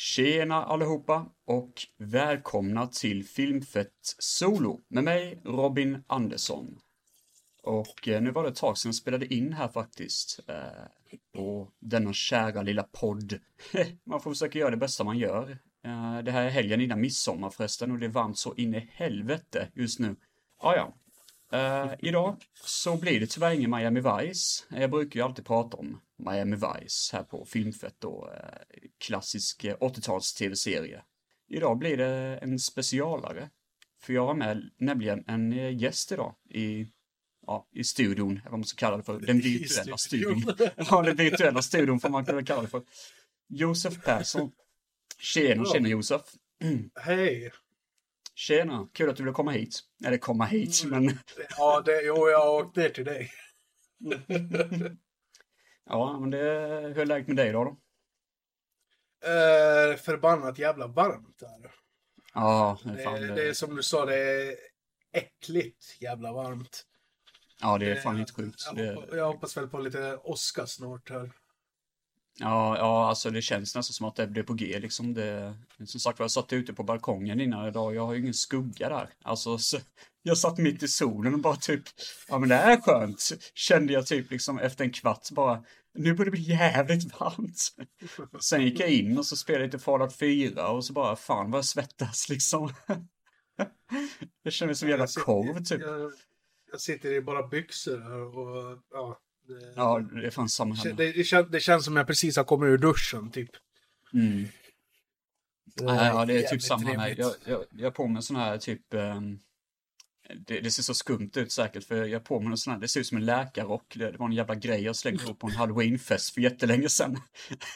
Tjena allihopa och välkomna till Filmfett Solo med mig Robin Andersson. Och eh, nu var det ett tag sedan jag spelade in här faktiskt. Eh, på denna kära lilla podd. man får försöka göra det bästa man gör. Eh, det här är helgen innan midsommar förresten och det är varmt så in i helvete just nu. Ah, ja, Uh, idag så blir det tyvärr ingen Miami Vice. Jag brukar ju alltid prata om Miami Vice här på Filmfett och uh, klassisk 80-tals tv-serie. Idag blir det en specialare. För jag har med nämligen en gäst idag i, ja, i studion, eller vad man ska kalla det för. Den virtuella studion. ja, den virtuella studion får man kunna kalla det för. Josef Persson. Tjena, tjena Josef. Hej. Tjena, kul att du ville komma hit. Eller komma hit, mm. men... Ja, det, jo, jag har åkt ner till dig. ja, men det... Hur är läget med dig då? då? Eh, förbannat jävla varmt är Ja, det, fan, det... det är som du sa, det är äckligt jävla varmt. Ja, det är fan helt sjukt. Jag, hoppas, jag hoppas väl på lite åska snart här. Ja, ja, alltså det känns nästan som att det blir på G liksom. Det, som sagt jag satt ute på balkongen innan idag. Jag har ju ingen skugga där. Alltså, så, jag satt mitt i solen och bara typ, ja men det är skönt. Kände jag typ liksom efter en kvart bara, nu börjar det bli jävligt varmt. Sen gick jag in och så spelade jag lite Fallout 4 och så bara, fan vad jag svettas liksom. Jag känner mig som en jävla korv typ. Jag, jag sitter i bara byxor och ja, det, ja, det är fan samma här. Det, det, kän, det känns som jag precis har kommit ur duschen, typ. Mm. Det ja, det är typ samma här. Jag, jag, jag har på mig sån här typ... Um, det, det, ser så skumt ut säkert, för jag på mig en sån här, det ser ut som en läkarrock. Det, det var en jävla grej jag slängde ihop på en halloweenfest för jättelänge sedan.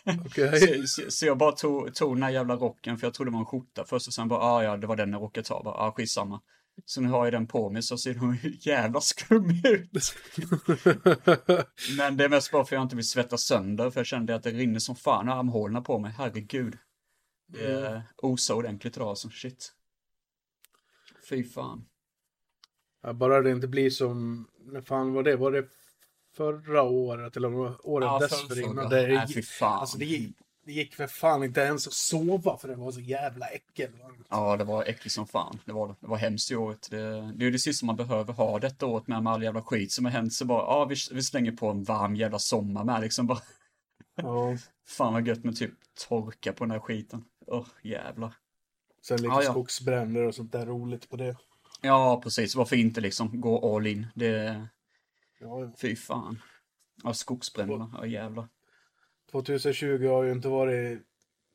Okay. så, så, så, jag bara tog, tog den här jävla rocken, för jag trodde det var en skjorta först och sen bara, ah, ja, det var den jag råkade ta. Bara, ah, skitsamma. Så nu har jag den på mig så ser hon jävla skum ut. Men det är mest bara för att jag inte vill svettas sönder för jag kände att det rinner som fan i armhålorna på mig, herregud. Det mm. osar ordentligt idag alltså, shit. Fy fan. Ja, bara det inte blir som, när fan var det? Var det förra året eller året ja, dessförinnan? Det, Nej, fy fan. Alltså, det, det gick för fan inte ens att sova för det var så jävla äckel. Ja, det var äckligt som fan. Det var, det var hemskt i året. Det, det är det sista man behöver ha detta året med, med all jävla skit som har hänt. Så bara, ja, vi, vi slänger på en varm jävla sommar med liksom bara. Ja. fan vad gött med typ torka på den här skiten. Åh, oh, jävlar. Sen lite ja, ja. skogsbränder och sånt där roligt på det. Ja, precis. Varför inte liksom gå all in? Det... Ja, ja. Fy fan. Ja, skogsbränderna. Ja, jävlar. 2020 har ju inte varit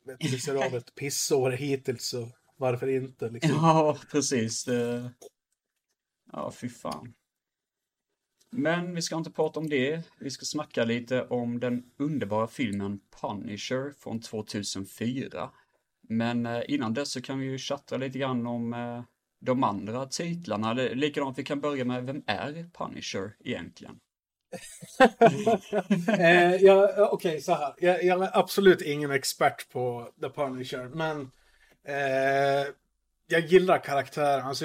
ett miserabelt pissår hittills, så varför inte? Liksom. Ja, precis. Det... Ja, fy fan. Men vi ska inte prata om det. Vi ska snacka lite om den underbara filmen Punisher från 2004. Men eh, innan dess så kan vi ju chatta lite grann om eh, de andra titlarna. Likadant, vi kan börja med vem är Punisher egentligen? eh, Okej, okay, så här. Jag, jag, är absolut ingen expert på The Punisher, men eh, jag gillar karaktären. Alltså,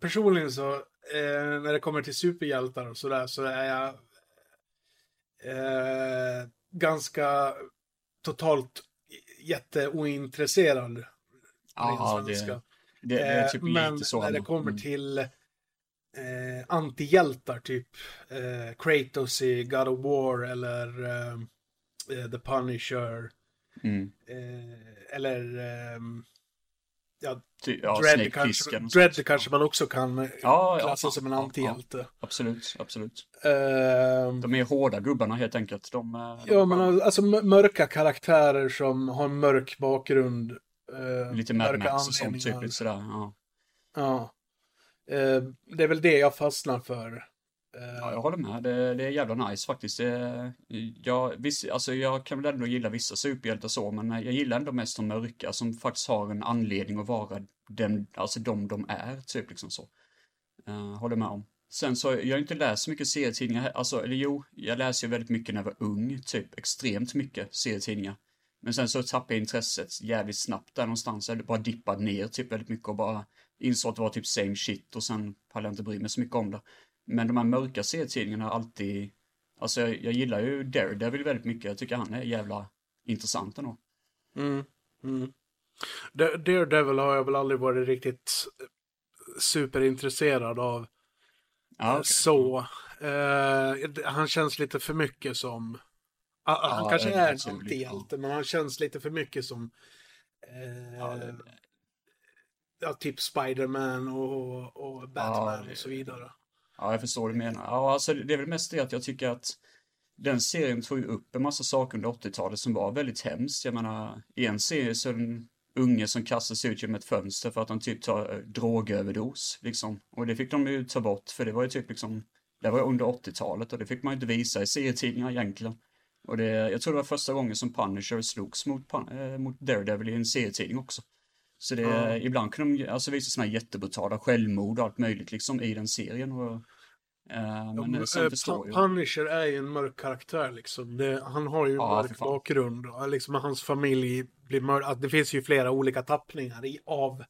personligen så, eh, när det kommer till superhjältar och sådär, så är jag eh, ganska totalt jätteointresserad. Ja, det, det, det, är typ men lite så. Men när det kommer mm. till eh, antihjältar, typ eh, Kratos i God of War eller eh, eh The Punisher. Mm. Eh, eller ehm, ja, Ty, ja, Dread, kanske, Dread kanske man också kan ja, klassa ja, som en antihjälte. Ja, absolut, absolut. Uh, de är hårda gubbarna helt enkelt. De, de ja, men alltså mörka karaktärer som har en mörk bakgrund. Uh, lite Mad Max och sånt, typ lite sådär. Ja. ja. Eh, det är väl det jag fastnar för. Eh, ja, jag håller med. Det, det är jävla nice faktiskt. Det, jag, viss, alltså, jag kan väl ändå gilla vissa superhjältar så, men eh, jag gillar ändå mest de mörka som faktiskt har en anledning att vara den, alltså de de är, typ liksom så. Uh, håller med om. Sen så, jag har inte läst så mycket serietidningar, alltså, eller jo, jag läser ju väldigt mycket när jag var ung, typ extremt mycket serietidningar. Men sen så tappade jag intresset jävligt snabbt där någonstans, eller bara dippade ner typ väldigt mycket och bara insåg att det var typ same shit och sen pallade jag inte bry mig så mycket om det. Men de här mörka serietidningarna har alltid, alltså jag, jag, gillar ju Daredevil väldigt mycket, jag tycker han är jävla intressant ändå. Mm. Mm. Daredevil har jag väl aldrig varit riktigt superintresserad av. Ja, okay. Så. Eh, han känns lite för mycket som... Ah, han ja, kanske är en antihjälte, men han känns lite för mycket som... Eh, ja, ja, typ Spiderman och, och Batman och så vidare. Ja, jag förstår vad du menar. Ja, alltså det är väl mest det att jag tycker att den serien tog ju upp en massa saker under 80-talet som var väldigt hemskt. Jag menar, i en serie så är det en unge som kastas ut genom ett fönster för att de typ tar eh, drogöverdos, liksom. Och det fick de ju ta bort, för det var ju typ liksom, det var under 80-talet och det fick man ju inte visa i serietidningar egentligen. Och det, jag tror det var första gången som Punisher slogs mot, äh, mot Daredevil i en serietidning också. Så det, mm. ibland kunde de alltså visa sådana här jättebrutala självmord och allt möjligt liksom i den serien. Och, Uh, men ja, sen förstår jag. Punisher är ju en mörk karaktär liksom. Det, han har ju en ja, mörk bakgrund. Och liksom hans familj blir mördad. Det finns ju flera olika tappningar i, av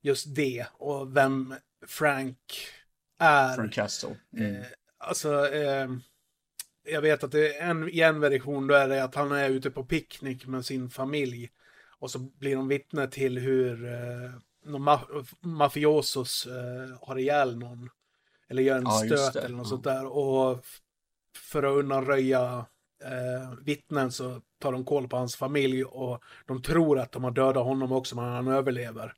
just det. Och vem Frank är. Frank Castle. Mm. Eh, alltså, eh, jag vet att det är en, i en version då är det att han är ute på picknick med sin familj. Och så blir de vittne till hur eh, någon ma mafiosos eh, har ihjäl någon. Eller gör en ja, stöt eller något ja. sånt där. Och för att undanröja eh, vittnen så tar de koll på hans familj och de tror att de har dödat honom också men han överlever.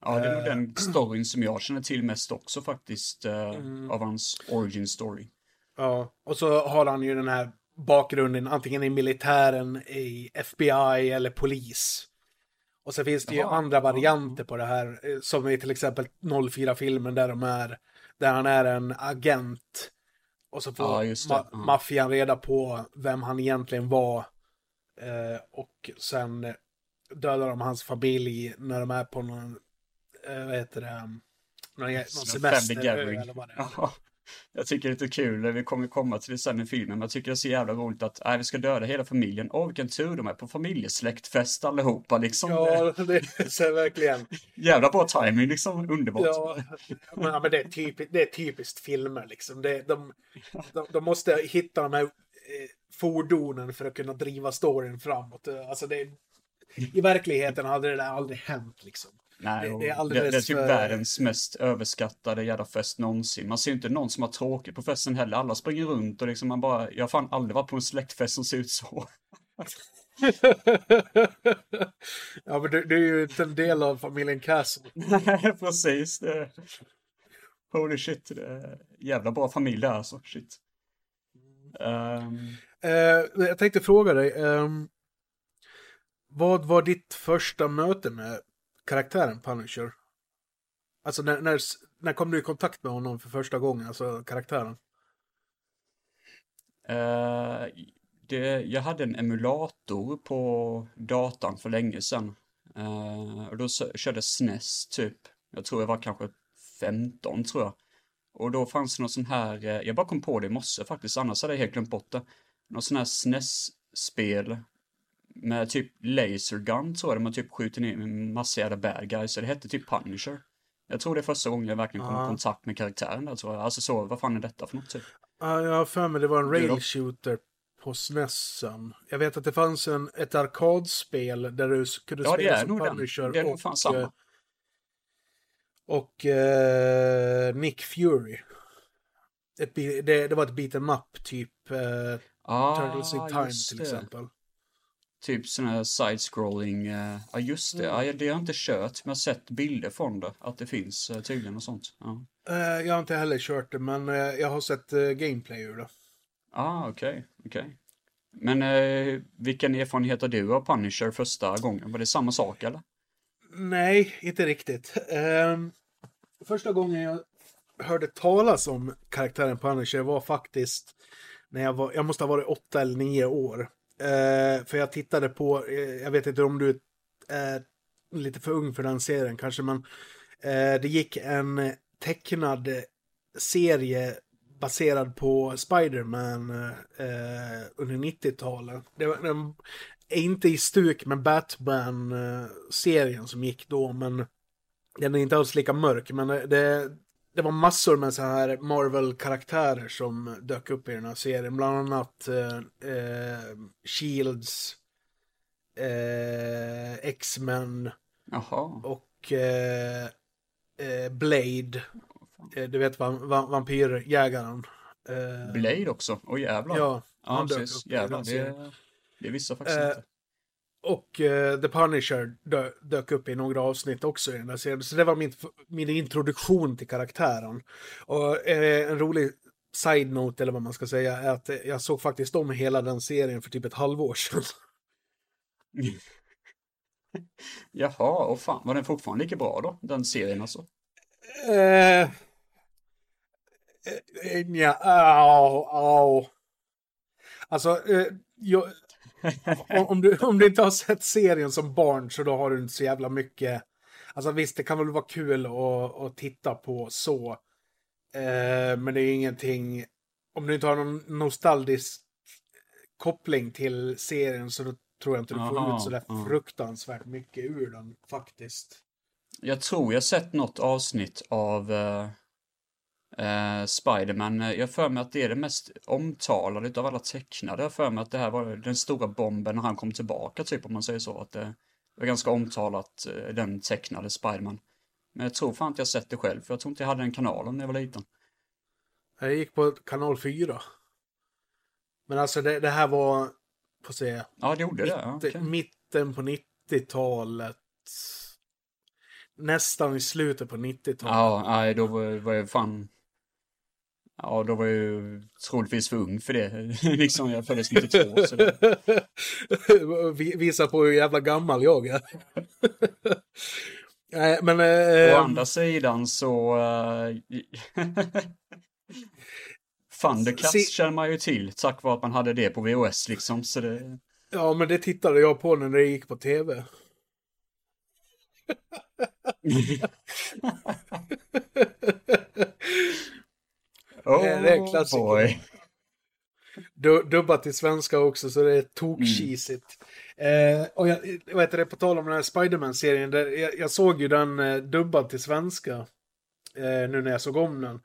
Ja, det är nog den eh. storyn som jag känner till mest också faktiskt, eh, mm. av hans origin story. Ja, och så har han ju den här bakgrunden antingen i militären, i FBI eller polis. Och så finns det ju andra varianter på det här, eh, som i till exempel 04-filmen där de är där han är en agent. Och så får ja, ma mm. maffian reda på vem han egentligen var. Eh, och sen dödar de hans familj när de är på någon, eh, vad heter det, någon, någon semester. Eller vad det är. Jag tycker det är lite kul, vi kommer komma till det sen i filmen, men jag tycker det är så jävla roligt att äh, vi ska döda hela familjen. Åh, vilken tur de är på familjesläktfest allihopa liksom. Ja, det är verkligen. jävla bra timing liksom, underbart. Ja, men, ja, men det, är typiskt, det är typiskt filmer liksom. Det, de, de, de måste hitta de här eh, fordonen för att kunna driva storyn framåt. Alltså det, I verkligheten hade det där aldrig hänt liksom. Nej, det, det, är alldeles det, det är typ för... världens mest överskattade jävla fest någonsin. Man ser ju inte någon som har tråkigt på festen heller. Alla springer runt och liksom man bara, jag har fan aldrig varit på en släktfest som ser ut så. ja, men du, du, är ju inte en del av familjen Castle. Nej, precis. Det... Holy shit, det är jävla bra familj det alltså. Shit. Um... Uh, jag tänkte fråga dig. Um, vad var ditt första möte med karaktären Punisher? Alltså när, när, när kom du i kontakt med honom för första gången, alltså karaktären? Uh, det, jag hade en emulator på datan för länge sedan. Uh, och då körde SNES typ. Jag tror jag var kanske 15 tror jag. Och då fanns det någon sån här, eh, jag bara kom på det i morse faktiskt, annars hade jag helt glömt bort det. Någon sån här SNES-spel med typ lasergun tror jag, där man typ skjuter ner en massa jävla bad guys. Så det hette typ Punisher. Jag tror det är första gången jag verkligen kom i kontakt med karaktären där, tror jag. Alltså så, vad fan är detta för något typ? Ja, jag har för mig det var en rail shooter på SNESen. Jag vet att det fanns en, ett arkadspel där du kunde ja, spela som Punisher. Den. Det är nog fan samma. Eh, och eh, Nick Fury. Ett, det, det var ett beat'em up typ. Eh, ah, Turtles in Time till exempel typ sån här side-scrolling. Uh, ja, just det. Mm. Ja, det har jag inte kört, men jag har sett bilder från det. Att det finns uh, tydligen och sånt. Ja. Uh, jag har inte heller kört det, men jag har sett gameplay ur det. Ah, okej. Okay, okej. Okay. Men uh, vilken erfarenhet har du av Punisher första gången? Var det samma sak, eller? Nej, inte riktigt. Uh, första gången jag hörde talas om karaktären Punisher var faktiskt när jag var, jag måste ha varit åtta eller nio år. Eh, för jag tittade på, eh, jag vet inte om du är lite för ung för den serien kanske, men eh, det gick en tecknad serie baserad på Spiderman eh, under 90-talet. Den inte i stuk med Batman-serien eh, som gick då, men den är inte alls lika mörk, men det, det var massor med så här Marvel-karaktärer som dök upp i den här serien. Bland annat eh, eh, Shields eh, X-Men och eh, eh, Blade. Du vet va- va- vampyrjägaren. Blade också. Åh jävlar. Ja, ja han dök precis. upp i Jävlar. den serien. Det, det visste jag faktiskt inte. Och eh, The Punisher dö, dök upp i några avsnitt också i den där serien. Så det var min, min introduktion till karaktären. Och eh, en rolig side-note, eller vad man ska säga, är att jag såg faktiskt om hela den serien för typ ett halvår sedan. Jaha, och fan. Var den fortfarande lika bra då? Den serien alltså? Eh, eh, ja, au, au. Alltså, eh, jag, om, du, om du inte har sett serien som barn så då har du inte så jävla mycket. Alltså visst, det kan väl vara kul att, att titta på så. Eh, men det är ingenting, om du inte har någon nostalgisk koppling till serien så då tror jag inte du får Aha, ut så där ja. fruktansvärt mycket ur den faktiskt. Jag tror jag sett något avsnitt av uh, Spiderman. Jag har för mig att det är det mest omtalade utav alla tecknade. Jag för mig att det här var den stora bomben när han kom tillbaka, typ om man säger så. Att det var ganska omtalat, eh, den tecknade Spiderman. Men jag tror fan inte jag sett det själv, för jag tror inte jag hade den kanalen när jag var liten. Jag gick på kanal 4. Men alltså det, det här var, får se, Ja, det gjorde det. Ja, mitt, okej. mitten på 90-talet. Nästan i slutet på 90-talet. Ja, nej, då var, var jag fan... Ja, då var jag ju troligtvis för ung för det. liksom, jag föddes 92, så det... Vi- Visa på hur jävla gammal jag är. Nej, men... Å Eh, andra sidan så... Thundercats Se- känner man ju till tack vare att man hade det på VHS liksom, så det... ja, men det tittade jag på när det gick på tv. Oh, det är en klassiker. boy. Du, dubbat till svenska också, så det är tokkisigt. Eh, och jag, vad heter det, på tal om den här Spiderman-serien, jag, jag såg ju den eh, dubbad till svenska. Eh, nu när jag såg om den.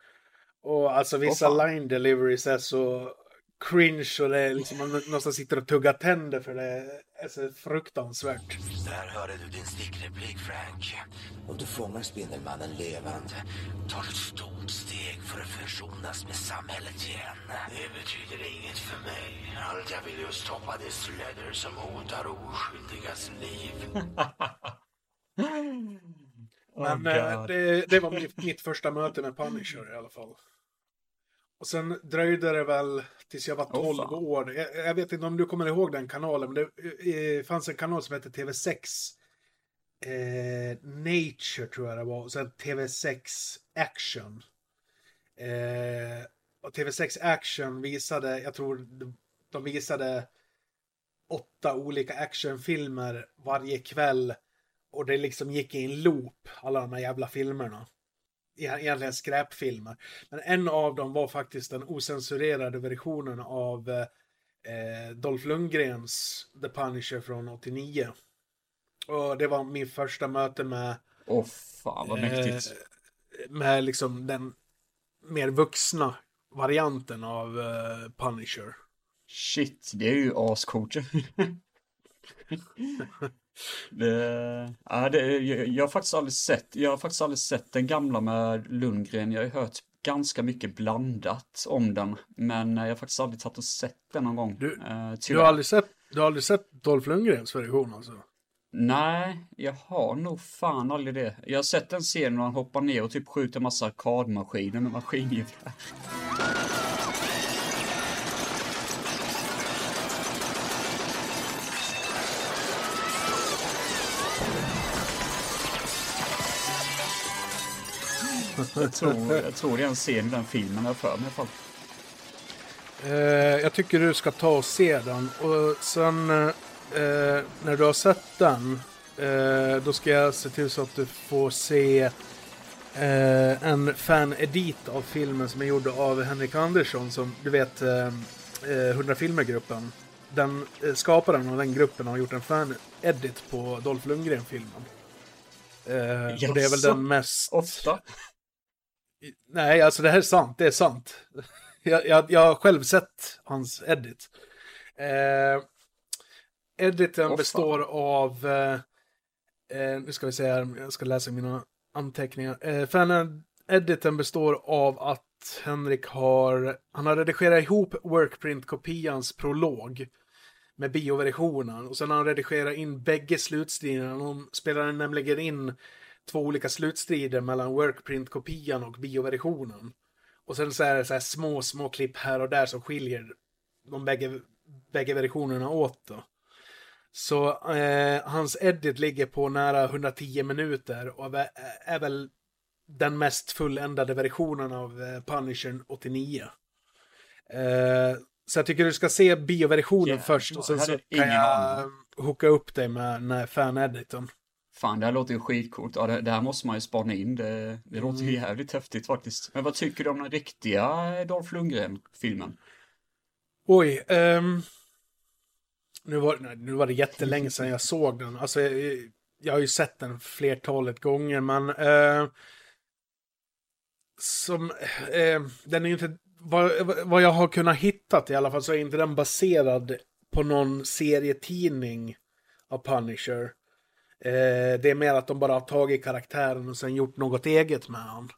Och alltså vissa fan. line deliveries är så cringe och det är liksom, man nästan sitter och tuggar tänder för det är så fruktansvärt. Där hörde du din stickreplik, Frank. Om du fångar Spindelmannen levande tar du ett stort steg för att försonas med samhället igen. Det betyder inget för mig. Allt jag vill är att stoppa det sledder som hotar oskyldigas liv. Men Oh, eh, God. det, det var mitt, mitt första möte med Punisher i alla fall. Och sen dröjde det väl tills jag var Åh, 12 fan. år. Jag, jag vet inte om du kommer ihåg den kanalen, men det eh, fanns en kanal som hette TV6. Eh, Nature tror jag det var. Och sen TV6 Action. Eh, och TV6 Action visade, jag tror de- de visade åtta olika actionfilmer varje kväll. Och det liksom gick i en loop, alla de här jävla filmerna. Egentligen skräpfilmer. Men en av dem var faktiskt den osensurerade versionen av eh, Dolph Lundgrens The Punisher från 89. Och det var min första möte med, Åh, fan vad mäktigt. eh, med liksom den mer vuxna varianten av eh, Punisher. Shit, det är ju ascoolt ju. det, ja, det, jag, jag har faktiskt aldrig sett, jag har faktiskt aldrig sett den gamla med Lundgren. Jag har hört ganska mycket blandat om den, men eh, jag har faktiskt aldrig tagit och sett den någon gång. Du- Eh, Du har aldrig sett, du har aldrig sett Dolph Lundgrens version alltså? Nej, jag har nog fan aldrig det. Jag har sett den scenen när han hoppar ner och typ skjuter massa arkadmaskiner med maskingevär. Jag tror, jag tror det är en scen i den filmen, jag för mig i alla fall. Eh, jag tycker du ska ta och se den. Och sen eh, när du har sett den, eh, då ska jag se till så att du får se eh, en fan-edit av filmen som är gjord av Henrik Andersson, som du vet, eh, eh, 100 filmer-gruppen. Den eh, skaparen av den gruppen har gjort en fan-edit på Dolph Lundgren-filmen. Eh, och det är väl den mest... Ofta. Nej, alltså det här är sant. Det är sant. Jag, jag, jag har själv sett hans edit. Eh, editen Åh, består av... Eh, eh, nu ska vi se här, jag ska läsa mina anteckningar. Eh, fan editen består av att Henrik har... Han har redigerat ihop workprint-kopians prolog med bioversionen. Och sen har han redigerat in bägge slutstriderna. De spelar nämligen in två olika slutstrider mellan workprint-kopian och bioversionen. Och sen så är det så här små, små klipp här och där som skiljer de bägge, bägge versionerna åt då. Så eh, hans edit ligger på nära 110 minuter och är, väl den mest fulländade versionen av eh, Punisher 89. Eh, så jag tycker du ska se bioversionen Jävlar, först och sen så kan jag hooka upp dig med, med fan-editen. Fan, det här låter ju skitcoolt. Ja, det, det här måste man ju spana in. Det, det låter Mm. jävligt häftigt faktiskt. Men vad tycker du om den riktiga Dolph Lundgren-filmen? Oj, ehm, nu, var, nu var det jättelänge sedan jag såg den. Alltså, jag, jag har ju sett den flertalet gånger, men eh, som, eh, den är ju inte, vad, vad jag har kunnat hittat i alla fall så är inte den baserad på någon serietidning av Punisher. Eh, det är mer att de bara har tagit karaktären och sen gjort något eget med han.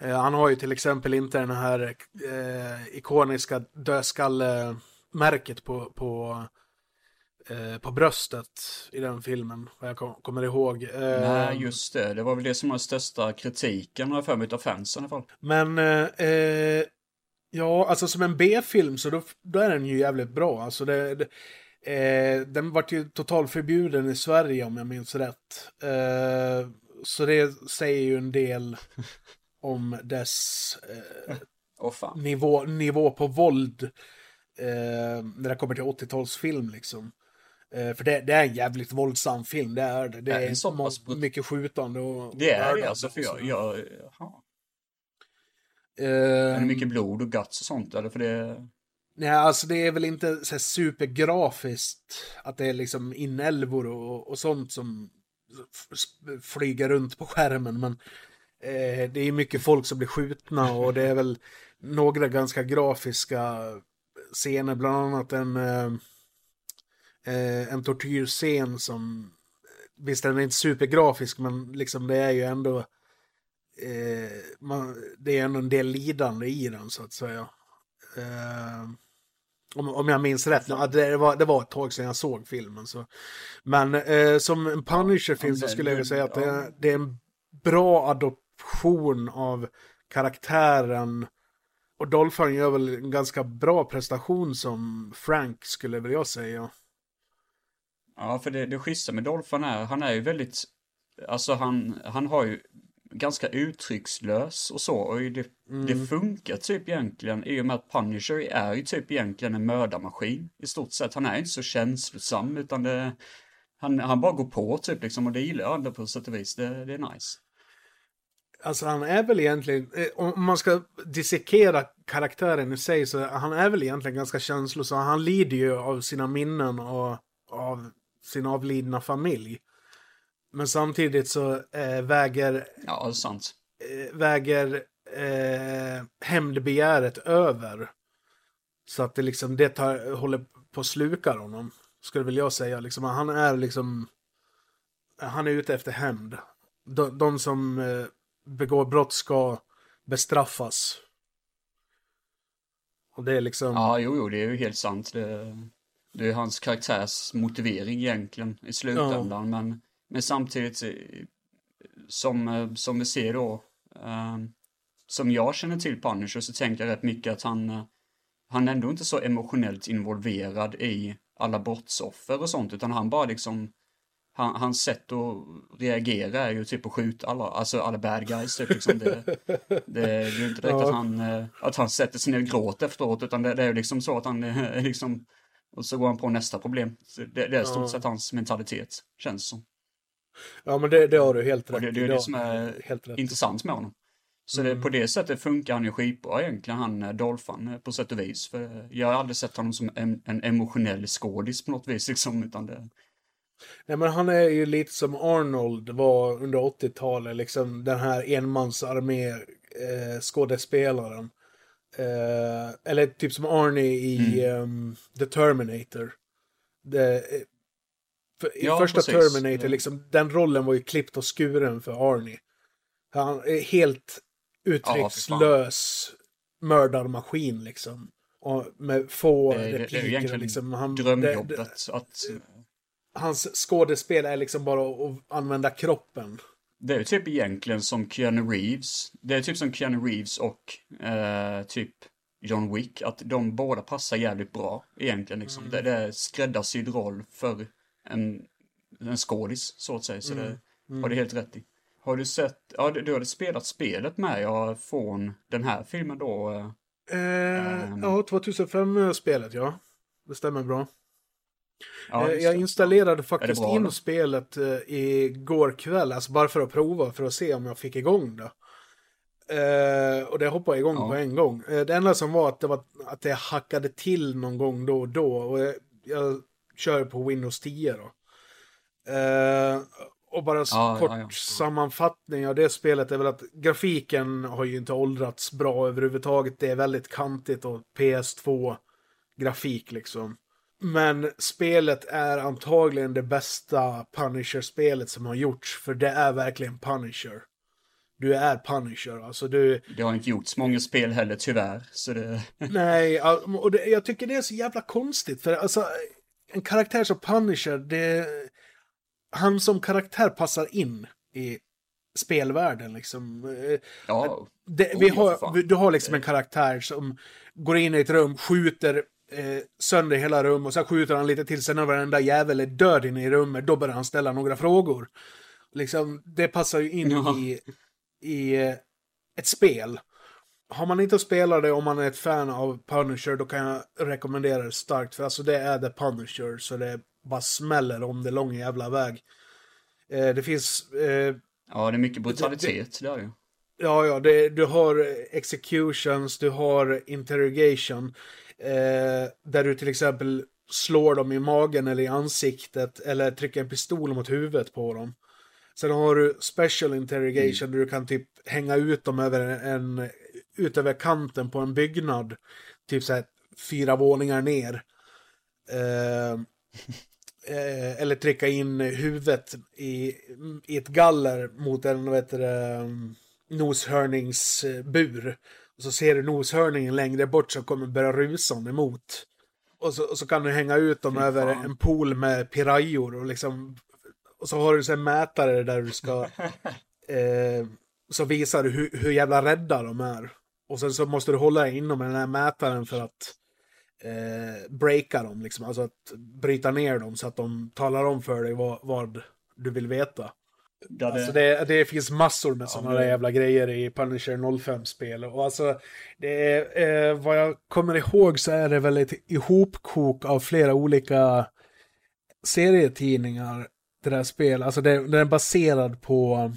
Eh, han har ju till exempel inte den här eh, ikoniska dödskallemärket på, på, eh, på bröstet i den filmen, vad jag kom, kommer ihåg. Eh, Nej, just det. Det var väl det som var den största kritiken, har jag för mig, av fansen i alla fall. Men, eh, ja, alltså som en B-film så då, då är den ju jävligt bra. Alltså det, det, eh, den vart ju totalförbjuden i Sverige om jag minns rätt. Eh, så det säger ju en del om dess eh, fan. nivå, nivå på våld eh, när det kommer till 80-talsfilm liksom. Eh, för det, det är en jävligt våldsam film, det är det. Det Är är så pass brut- mycket skjutande och... Det är det alltså, för jag, jag jaha. Eh, Är det mycket blod och guts och sånt, eller? För det... Nej, alltså det är väl inte så här supergrafiskt att det är liksom inälvor och, och sånt som flyger runt på skärmen, men eh, det är mycket folk som blir skjutna och det är väl några ganska grafiska scener, bland annat en, eh, eh, en tortyrscen som, eh, visst den är inte supergrafisk, men liksom det är ju ändå eh, man, det är ändå en del lidande i den så att säga. Eh, om, om jag minns rätt, ja, det, var, det var ett tag sedan jag såg filmen. Så. Men eh, som en Punisher-film så skulle jag säga att det, är- det är en bra adoption av karaktären. Och Dolphin gör väl en ganska bra prestation som Frank skulle väl jag säga. Ja, för det, det schyssta med Dolphin är, han är ju väldigt, alltså han, han har ju ganska uttryckslös och så, och det, det funkar typ egentligen i och med att Punisher är ju typ egentligen en mördarmaskin i stort sett. Han är inte så känslosam, utan det, han, han bara går på typ liksom, och det gillar jag ändå på sätt och vis. Det, det är nice. Alltså han är väl egentligen, eh, om man ska dissekera karaktären i sig så han är väl egentligen ganska känslosam. Han lider ju av sina minnen och av sin avlidna familj. Men samtidigt så eh, väger, Ja, det är sant. eh, väger eh, hämndbegäret över. Så att det liksom, det tar, håller på att sluka honom. Skulle väl jag säga. Liksom, han är liksom, han är ute efter hämnd. De, de som eh, begår brott ska bestraffas. Och det är liksom... Ja, jo, jo, det är ju helt sant. Det, det är hans karaktärs motivering egentligen i slutändan, men, men samtidigt som, eh, som vi ser då, eh, som jag känner till Punisher så tänker jag rätt mycket att han, eh, han är ändå inte så emotionellt involverad i alla brottsoffer och sånt, utan han bara liksom han, hans sätt att reagera är ju typ att skjuta alla, alltså alla bad guys typ liksom. Det, det, det är ju inte direkt Ja. att han, att han sätter sig ner och gråter efteråt, utan det, det är ju liksom så att han är liksom, och så går han på nästa problem. Det, det är stort Ja. sett hans mentalitet, känns som. Ja, men det, det har du helt rätt Och det, det är det som är intressant med honom. Så det, på det sättet funkar han ju skitbra egentligen, han eh, Dolphan, eh, på sätt och vis. För jag har aldrig sett honom som en, en emotionell skådis på något vis, liksom, utan det... Nej, men han är ju lite som Arnold var under 80-talet, liksom den här enmansarmé eh. Eh, eller typ som Arnie i ehm, The Terminator. Det, för I Ja, första precis. Terminator, Ja. liksom, den rollen var ju klippt och skuren för Arnie. Han är helt uttryckslös mördarmaskin liksom. Och med få Det är- det är repliker. egentligen liksom. han, det, Drömjobbet det, att... hans skådespel är liksom bara att använda kroppen. Det är typ egentligen som Keanu Reeves. Det är typ som Keanu Reeves och eh, typ John Wick. Att de båda passar jävligt bra egentligen liksom. Det, det är skräddarsydd roll för en, en skådis så att säga. Så det har du helt rätt i. Har du sett, ja du, du hade spelat spelet med ja, från den här filmen då. eh. Eh, Ehm. Ja, 2005-spelet ja. Det stämmer bra. Ja, Eh, jag installerade faktiskt bra in då? spelet eh, igår kväll, alltså bara för att prova, för att se om jag fick igång det. Eh, och det hoppade igång Ja. på en gång. Det enda som var att det, var att det hackade till någon gång då och då. Och jag, jag kör på Windows 10 då. Eh, och bara Ja, kort ja, ja. sammanfattning av det spelet är väl att grafiken har ju inte åldrats bra överhuvudtaget. Det är väldigt kantigt och PS2-grafik liksom. Men spelet är antagligen det bästa Punisher-spelet som har gjorts. För det är verkligen Punisher. Du är Punisher. Alltså du... Det har inte gjorts många spel heller tyvärr. Så det... Nej, och det, jag tycker det är så jävla konstigt. För alltså, en karaktär som Punisher, det... Han som karaktär passar in i spelvärlden liksom. Eh, Ja, Det, Oh, vi för har, vi- du har liksom en karaktär som går in i ett rum, skjuter eh, sönder hela rum och sen skjuter han lite till. Sen när varenda jävel är död inne i rummet, då börjar han ställa några frågor. Liksom, det passar ju in Ja. i, i eh, ett spel. Har man inte spelat det om man är ett fan av Punisher, då kan jag rekommendera det starkt. För alltså det är The Punisher, så det bara smäller om det lång jävla väg. Eh, det finns eh, ja, det är mycket brutalitet, det det ju. Ja, ja, det, du har executions, du har interrogation. Eh, där du till exempel slår dem i magen eller i ansiktet eller trycker en pistol mot huvudet på dem. Sen har du special interrogation där du kan typ hänga ut dem över en, ut över kanten på en byggnad. Typ så här fyra våningar ner. Eh, eh, eller trycka in huvudet i, i ett galler mot en, vad heter det, noshörningsbur. Och så ser du noshörningen längre bort som kommer börja rusa emot. Och så, och så kan du hänga ut dem över en pool med pirajor och liksom... Och så har du så en mätare där du ska... eh, så visar du hur, hur jävla rädda de är. Och sen så måste du hålla inom den här mätaren för att eh, breaka dem, liksom. Alltså att bryta ner dem så att de talar om för dig vad, vad du vill veta. Där det... Alltså det, det finns massor med sådana men- där jävla grejer i Punisher 05-spel. Och alltså, det är, eh, vad jag kommer ihåg så är det väl ett ihopkok av flera olika serietidningar, det där spelet. Alltså det, det är baserad på,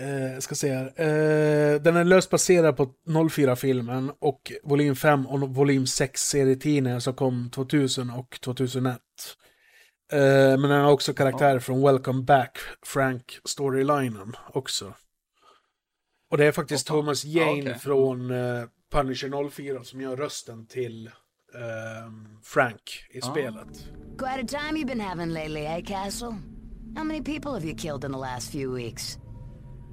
eh, jag ska se här, eh, den är löst baserad på 04-filmen och volym 5 och volym 6 serietidningar som kom 2000 och 2001. Eh, men den har också karaktärer från Welcome Back, Frank storylinen också. Och det är faktiskt fan. Thomas Ja, Jane okej. från eh, Punisher 04 som gör rösten till ehm, Frank i Ah. spelet. Quite a time you've been having lately, eh, Castle? How many people have you killed in the last few weeks?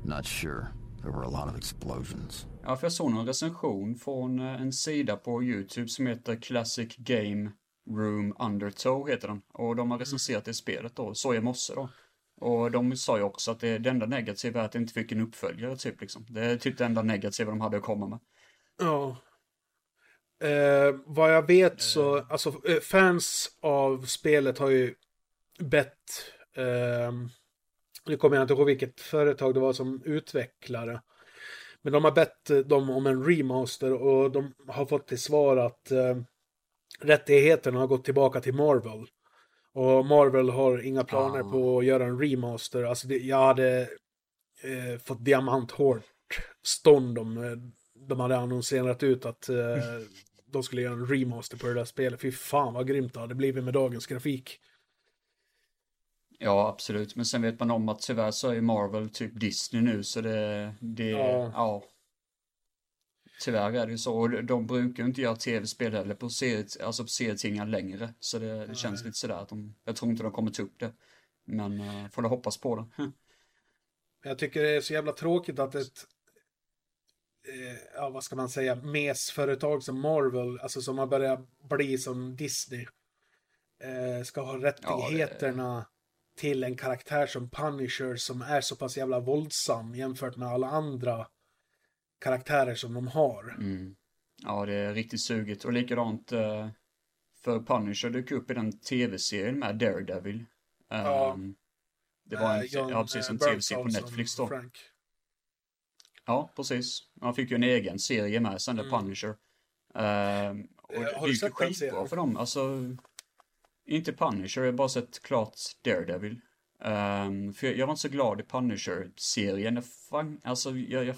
Not sure. There were a lot of explosions. Ja, för jag såg någon recension från eh, en sida på YouTube som heter Classic Game Room Undertow heter den. Och de har recenserat det spelet då, så i morse då. Och de sa ju också att det, det enda negativa är att det inte fick en uppföljare typ liksom. Det är typ det enda negativa de hade att komma med. Ja. Eh, vad jag vet så, alltså eh, fans av spelet har ju bett, eh, nu kommer jag inte ihåg vilket företag det var som utvecklare. Men de har bett eh, dem om en remaster och de har fått till svar att eh, rättigheterna har gått tillbaka till Marvel. Och Marvel har inga planer Ah. på att göra en remaster. Alltså det, jag hade eh, fått diamanthårt stånd om eh, de hade annonserat ut att eh, de skulle göra en remaster på det där spelet. Fy fan vad grymt det hade blivit med dagens grafik. Ja, absolut. Men sen vet man om att tyvärr så är Marvel typ Disney nu, så det, det, Ja. ja. Tyvärr är det ju så. Och de brukar inte göra tv-spel heller på, serie, alltså på serietidningar längre. Så det, det känns lite sådär att de, jag tror inte de kommer ta upp det. Men uh, får du hoppas på det. Jag tycker det är så jävla tråkigt att ett, eh, ja vad ska man säga, mesföretag som Marvel, alltså som har börjat bli som Disney, eh, ska ha rättigheterna till en karaktär som Punisher som är så pass jävla våldsam jämfört med alla andra karaktärer som de har. Mm. Ja, det är riktigt sugigt. Och likadant uh, för Punisher dök upp i den tv-serien med Daredevil. Ja. Um, det var en, Eh, John, ja, precis, en eh, tv-serie på Netflix då. Frank. Ja, precis. Han fick ju en egen serie med sen, The Punisher. Ehm, och Mm. Eh, det gick ju skitbra för dem. Alltså, inte Punisher, jag har bara sett klart Daredevil. Um, för jag, jag var inte så glad i Punisher-serien. Alltså, jag, jag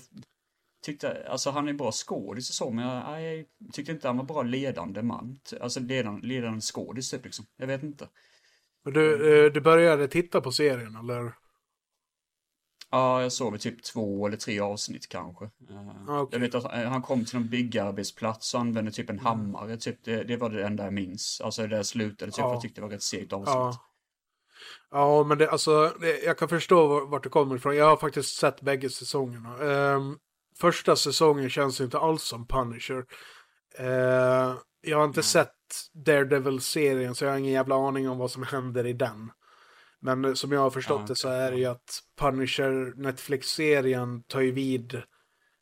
tyckte, alltså han är bra skådis och så, men jag, jag tyckte inte han var bra ledande man. Alltså ledande, ledande skådis typ liksom. Jag vet inte. Men du, eh, du började titta på serien eller? Ja, jag såg väl typ två eller tre avsnitt kanske. Eh, Ah, okej. Jag vet att eh, han kom till någon byggarbetsplats och använde typ en hammare, typ. Det, det var det enda jag minns. Alltså det där slutade typ, Ja. jag tyckte det var rätt segt avsnitt. Ja. Ja, men det, alltså, det, jag kan förstå var- vart det kommer ifrån. Jag har faktiskt sett bägge säsongerna. Ehm, första säsongen känns inte alls som Punisher. Eh, jag har inte sett Daredevil-serien, så jag har ingen jävla aning om vad som händer i den. Men eh, som jag har förstått Ja, det så är det ju att Punisher Netflix-serien tar ju vid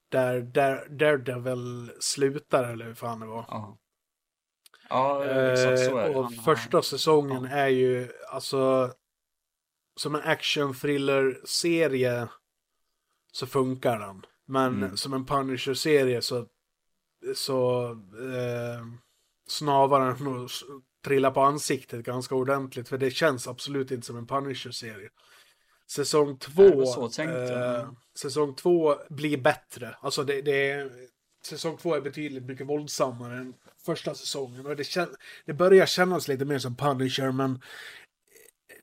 där, där Daredevil slutar, eller hur fan det var. Ja, ja exakt så är det. Eh, och Han- första säsongen är ju alltså som en action thriller serie så funkar den. Men Mm. som en Punisher-serie så, så eh, snavar den trillar på ansiktet ganska ordentligt. För det känns absolut inte som en Punisher-serie. Säsong två, eh, säsong två blir bättre. Alltså det, det är, säsong två är betydligt mycket våldsammare än första säsongen. Och det, kän, det börjar kännas lite mer som Punisher, men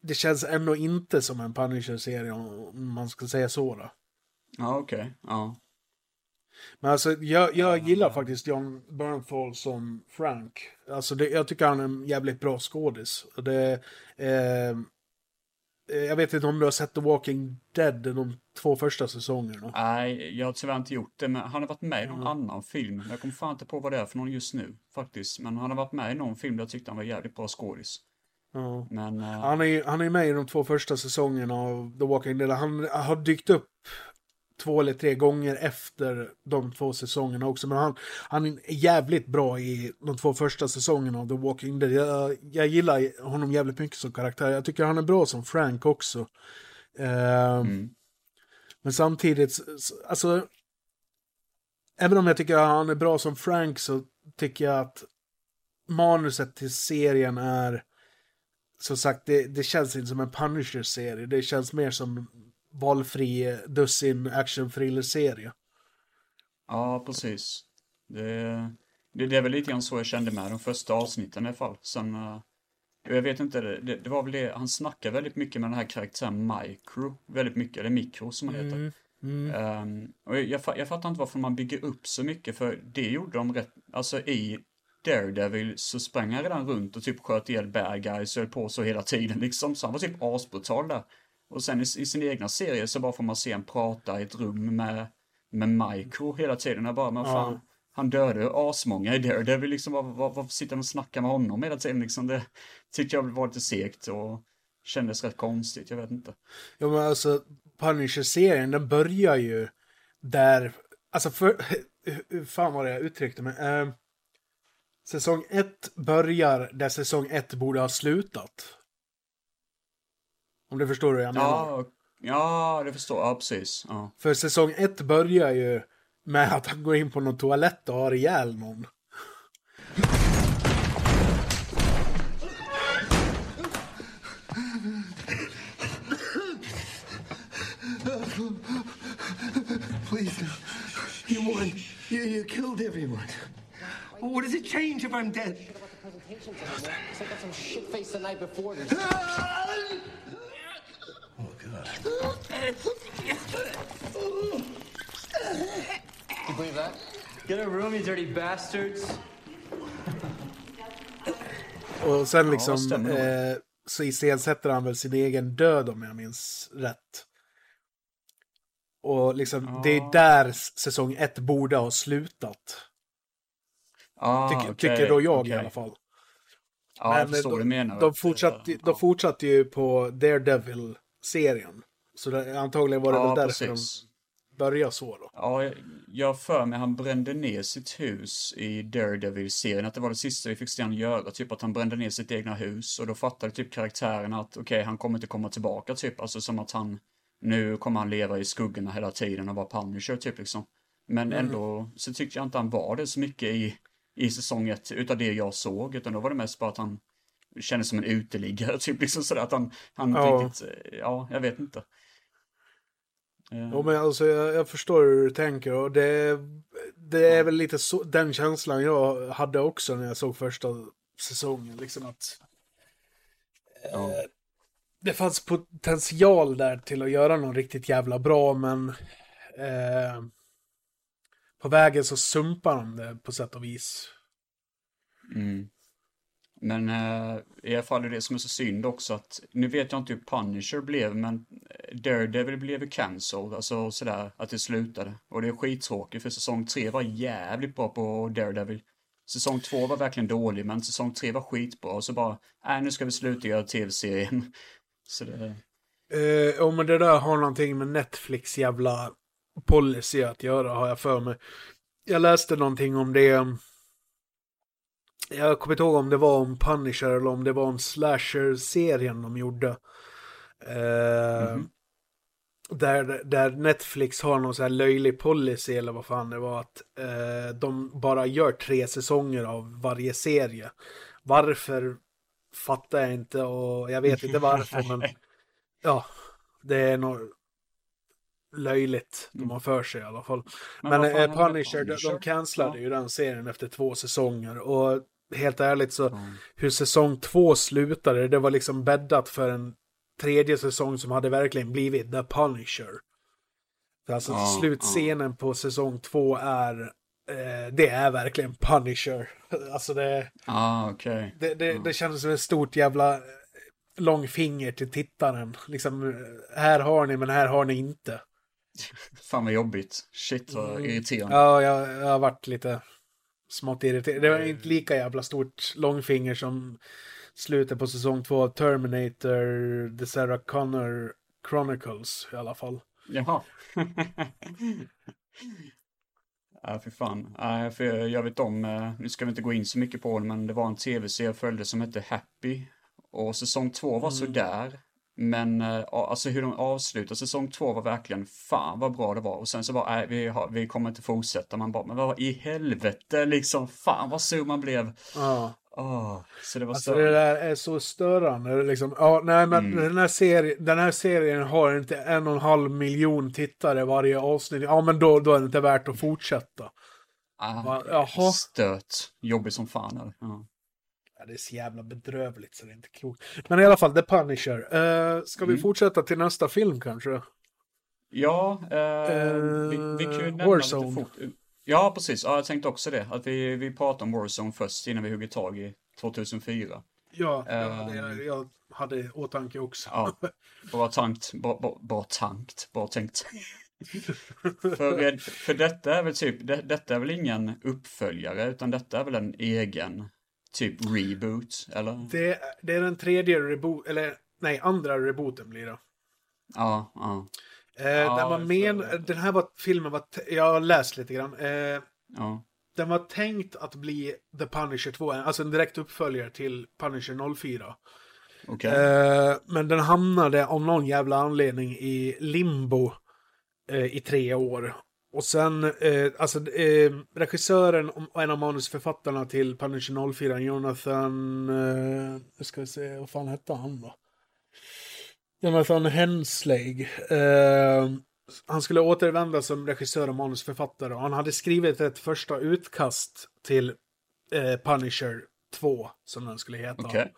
det känns ändå inte som en Punisher-serie om man ska säga så då. Ja, okej. Ja. Men alltså, jag, jag gillar faktiskt John Bernthal som Frank. Alltså, det, jag tycker han är en jävligt bra skådis. Det, eh, jag vet inte om du har sett The Walking Dead de två första säsongerna. Nej, jag har tyvärr inte gjort det, men han har varit med i någon Mm. annan film. Jag kommer fan inte på vad det är för någon just nu, faktiskt. Men han har varit med i någon film där jag tyckte han var jävligt bra skådis. Ja. Men, eh, Han är, han är med i de två första säsongerna av The Walking Dead. Han har dykt upp två eller tre gånger efter de två säsongerna också. Men han, han är jävligt bra i de två första säsongerna av The Walking Dead. Jag, jag gillar honom jävligt mycket som karaktär. Jag tycker han är bra som Frank också. Eh, mm. Men samtidigt, alltså... Även om jag tycker att han är bra som Frank så tycker jag att manuset till serien är... Som sagt, det, det känns inte som en Punisher-serie. Det känns mer som valfri dussin action thriller-serie. Ja, precis. Det, det, det är väl lite grann så jag kände med de första avsnitten i alla fall. Sen, eh, jag vet inte, det, det, var väl det, han snackar väldigt mycket med den här karaktären Micro, väldigt mycket, eller Mikro som han heter. Ehm, och jag, jag fattar inte varför man bygger upp så mycket, för det gjorde de rätt, alltså i Daredevil så sprang han redan runt och typ sköt ihjäl bad guys och höll på så hela tiden liksom, så han var typ asbrutal där. Och sen i, i sin egna serie så bara får man se en prata i ett rum med, med Micro hela tiden. Jag bara, men fan, Ja. han dödade asmånga i Daredevil liksom, var, var, varför sitter han och snackar med honom hela tiden liksom? Det tyckte jag var lite segt och kändes rätt konstigt, jag vet inte. Ja, men alltså, Punisher-serien, den börjar ju där... Alltså, för... Hur fan var det jag uttryckte mig? Eh, säsong ett börjar där säsong ett borde ha slutat. Om du förstår vad jag menar. Ja, ja, det förstår jag. Ja, precis. Ja. För säsong ett börjar ju med att han går in på någon toalett och har ihjäl någon. Please, no. You won. You, you killed everyone. What does it change if I'm dead? Looks like I got some shit face the night before. God. You believe that? Get a room, you dirty bastards. Och sen liksom nog. eh, så iscensätter han väl sin egen död om jag minns rätt. Och liksom det är där säsong ett borde ha slutat. Ah, Tyck, okej, Tycker då jag okej. i alla fall. Ja, jag Men förstår vad du de, menar. de, fortsatte, de fortsatte ju på Daredevil-serien. Så det, antagligen var det ja, väl därför precis. de började så då. Ja, jag- för mig han brände ner sitt hus i Daredevil-serien, att det var det sista vi fick se han göra, typ att han brände ner sitt egna hus och då fattade typ karaktären att okej, han kommer inte komma tillbaka typ, alltså som att han nu kommer han leva i skuggorna hela tiden och vara Punisher typ liksom. Men Mm. ändå så tyckte jag inte han var det så mycket i, i säsong ett utav det jag såg, utan då var det mest bara att han kändes som en uteliggare typ liksom sådär att han, han Ja. riktigt, ja, jag vet inte. Eh, Jo, men alltså, jag, jag förstår hur du tänker och det, det är väl lite så, den känslan jag hade också när jag såg första säsongen. Liksom att ja. det fanns potential där till att göra något riktigt jävla bra men eh, på vägen så sumpar de det på sätt och vis. Mm. Men eh, i alla fall är det som är så synd också att, nu vet jag inte hur Punisher blev, men Daredevil blev ju cancelled, alltså sådär, att det slutade. Och det är skittråkigt för säsong tre var jävligt bra på Daredevil. Säsong två var verkligen dålig, men säsong tre var skitbra. Och så bara, nej nu ska vi sluta göra tv-serien. Så det, Eh, om det där har någonting med Netflix jävla policy att göra, har jag för mig. Jag läste någonting om det. Jag kommer inte ihåg om det var om Punisher eller om det var om Slasher-serien de gjorde. Eh, där, där Netflix har någon sån här löjlig policy eller vad fan det var. Att eh, de bara gör tre säsonger av varje serie. Varför fattar jag inte och jag vet inte varför men ja, det är nog löjligt de har för sig i alla fall. Men, vad fan eh, Punisher, de, de Punisher? cancellade Ja. ju den serien efter två säsonger och helt ärligt så hur säsong två slutade, det var liksom bäddat för en tredje säsong som hade verkligen blivit The Punisher. Alltså Ja, slutscenen på säsong två är eh, det är verkligen Punisher. Alltså det, ah okej. det, det, det kändes som ett stort jävla eh, långfinger till tittaren. Liksom, eh, här har ni men här har ni inte. Fan vad jobbigt. Shit vad irriterande. Ja, jag, jag har varit lite smått irriterad. Det var inte lika jävla stort långfinger som slutet på säsong två av Terminator, The Sarah Connor Chronicles i alla fall. Jaha. Ja, för fan. Nej, för jag vet om, eh, nu ska vi inte gå in så mycket på det, men det var en tv-serie jag följde som hette Happy. Och säsong två var sådär. Men eh, alltså hur de avslutade säsong två var verkligen fan vad bra det var. Och sen så bara, nej vi, har, vi kommer inte fortsätta. Man bara, men vad i helvete liksom. Fan vad sur man blev. Ja. Åh, så det var Alltså så. det där är så störande. Liksom. Ja, nej, men den, här serien, den här serien har inte en och en halv miljon tittare varje avsnitt. Ja, men då, då är det inte värt att fortsätta. Ah, jaha. Stöt. Jobbig som fan. Eller? Ja. Det är så jävla bedrövligt så det är inte klokt. Men i alla fall, The Punisher. Uh, ska vi fortsätta till nästa film kanske? Ja, eh, vi, vi kan ju nämna Warzone. lite fort. Ja, precis. Ja, jag tänkte också det. Att vi, vi pratar om Warzone först innan vi hugger tag i 2004. Ja, Eh. ja det, jag, jag hade i åtanke också. Ja, bra tankt. Bra, bra, bra tankt. Bra tänkt. för, för detta är väl typ, det, detta är väl ingen uppföljare, utan detta är väl en egen typ reboot, eller? Det, det är den tredje reboot, eller nej, andra rebooten blir det. Ja, ja, Eh, Ja, jag men, den här var, filmen var, jag har läst lite grann. Eh, ja. den var tänkt att bli The Punisher 2, alltså en direkt uppföljare till Punisher 04. Okej. Eh, men den hamnade av någon jävla anledning i limbo eh, i tre år. Och sen, eh, alltså eh, regissören och en av manusförfattarna till Punisher 04, Jonathan, eh, nu ska vi se, vad fan hette han då? Jonathan Hensley. Eh, han skulle återvända som regissör och manusförfattare och han hade skrivit ett första utkast till eh, Punisher 2, som den skulle heta. Okej.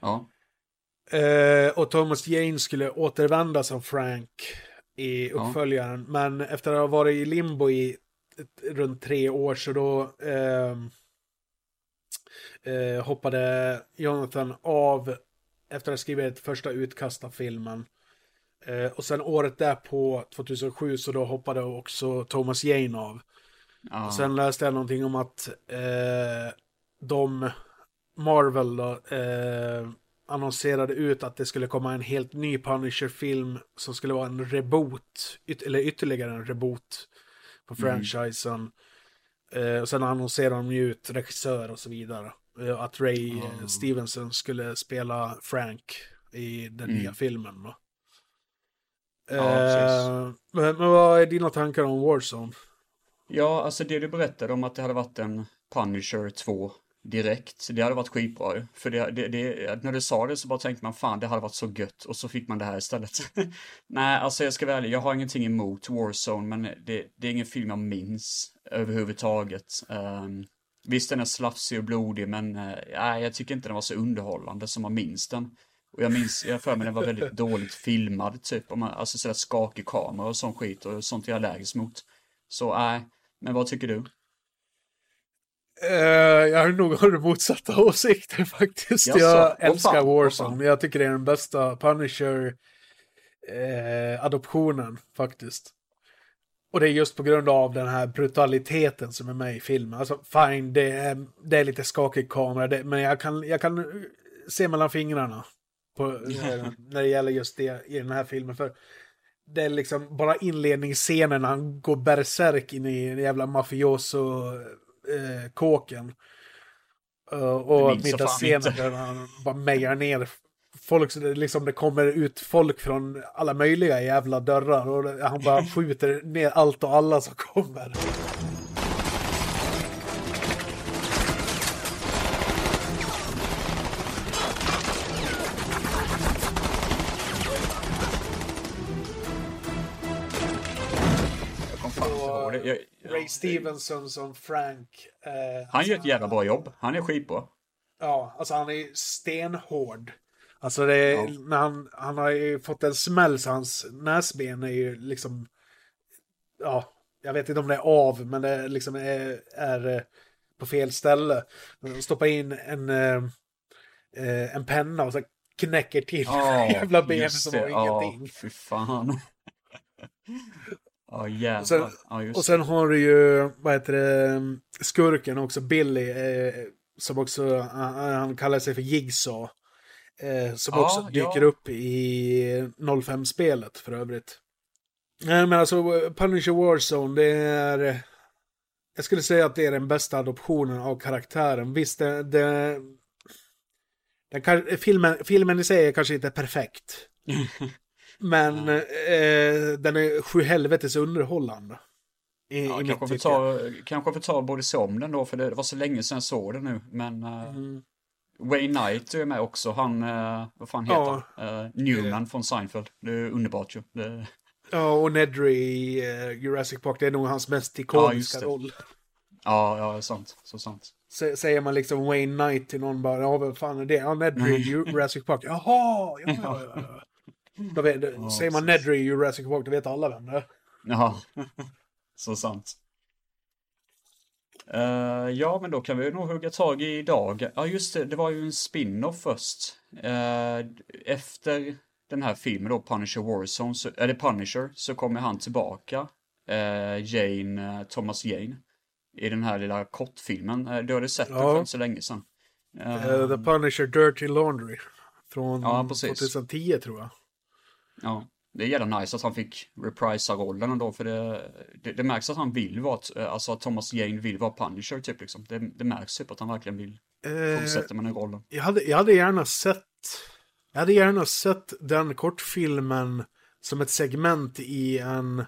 Ja. Eh, och Thomas Jane skulle återvända som Frank i Ja. uppföljaren. Men efter att ha varit i limbo i runt tre år så då eh, eh, hoppade Jonathan av efter att ha skrivit ett första utkast av filmen. Eh, och sen året därpå, 2007, så då hoppade också Thomas Jane av. Ja. Och sen läste jag någonting om att eh, de, Marvel då, eh, annonserade ut att det skulle komma en helt ny Punisher-film som skulle vara en reboot, yt eller ytterligare en reboot på franchisen. Eh, och sen annonserade de ut regissör och så vidare. Eh, att Ray eh, Stevenson skulle spela Frank i den Mm. nya filmen. Ja, Eh, men, men vad är dina tankar om Warzone? Ja, alltså det du berättade om att det hade varit en Punisher 2 direkt, det hade varit skitbra ju. För det, det, det, när du sa det så bara tänkte man fan det hade varit så gött och så fick man det här istället. Nej, alltså jag ska vara ärlig, jag har ingenting emot Warzone men det, det är ingen film jag minns överhuvudtaget. Um, visst den är slafsig och blodig men uh, nej, jag tycker inte den var så underhållande som man minns den. Och jag minns, jag har för mig den var väldigt dåligt filmad typ, om man, alltså sådär skakig kamera och sån skit och sånt är jag allergisk mot. Så nej, men vad tycker du? Eh, jag har nog motsatta åsikter faktiskt. Jaså? jag älskar fan, Warzone. men jag tycker det är den bästa Punisher-adoptionen faktiskt. Och det är just på grund av den här brutaliteten som är med i filmen. Alltså fine, det är, det är lite skakig kamera, det, men jag kan, jag kan se mellan fingrarna på, eh, när det gäller just det i den här filmen. För det är liksom bara inledningsscenen när han går berserk in i den jävla mafioso-kåken. Uh, Det och middagsscenen där han bara mejar ner folk, så det, liksom, det kommer ut folk från alla möjliga jävla dörrar och han bara skjuter ner allt och alla som kommer. Ray ja, Stevenson som Frank. eh, Han gör ett jävla bra jobb. Han är skitbra. Ja, alltså han är stenhård. Alltså det är, när han, han har ju fått en smäll så hans näsben är ju liksom, ja, jag vet inte om det är av, men det liksom är, är eh, på fel ställe. Han stoppar in en, eh, eh, en penna och så knäcker till Ja, jävla ben som var Ja, ingenting. fy fan. Ja, jävlar. Och sen, just och sen har du ju, vad heter det, skurken också, Billy, eh, som också, han, han kallar sig för Jigsaw. Eh, som Ja, också dyker ja. upp i 05-spelet för övrigt. Nej men alltså, Punisher Warzone, det är... Jag skulle säga att det är den bästa adoptionen av karaktären. Visst, det... det den filmen, filmen i sig är kanske inte perfekt. men eh, den är sju helvetes underhållande. I, Ja, i kanske, får ta, kanske får ta både se om den då, för det var så länge sedan jag såg den nu. Men uh, Mm. Wayne Knight är med också. Han, uh, vad fan heter Ja. han? Uh, Newman från Seinfeld. Det är underbart ju. Det, Ja, och Nedry i eh, Jurassic Park, det är nog hans mest Ja, ikoniska det. roll. ja, ja, sant. Så sant. S- säger man liksom Wayne Knight till någon bara, ja vem fan är det? Ja, Nedry Mm. i Jurassic Park. Jaha, ja, ja, ja, ja. Då vet, säger man Nedry i Jurassic Park, då vet alla vem det är. Ja, så sant. Eh, ja, men då kan vi nog hugga tag i idag. Ja, just det, det var ju en spin-off först. Eh, efter den här filmen då, Punisher Warzone, så, eller Punisher, så kommer han tillbaka. eh, Jane, Thomas Jane. I den här lilla kortfilmen. Uh, du hade sett den Ja. för inte så länge sedan. The Punisher Dirty Laundry. Från Ja, precis. 2010 tror jag. Ja, det är jävla nice att han fick reprisa rollen ändå för det, det, det märks att han vill vara, ett- alltså att Thomas Jane vill vara Punisher typ liksom. Det, det märks typ att han verkligen vill Eh, fortsätta med den rollen. jag, hade, jag hade gärna sett... Jag hade gärna sett den kortfilmen som ett segment i en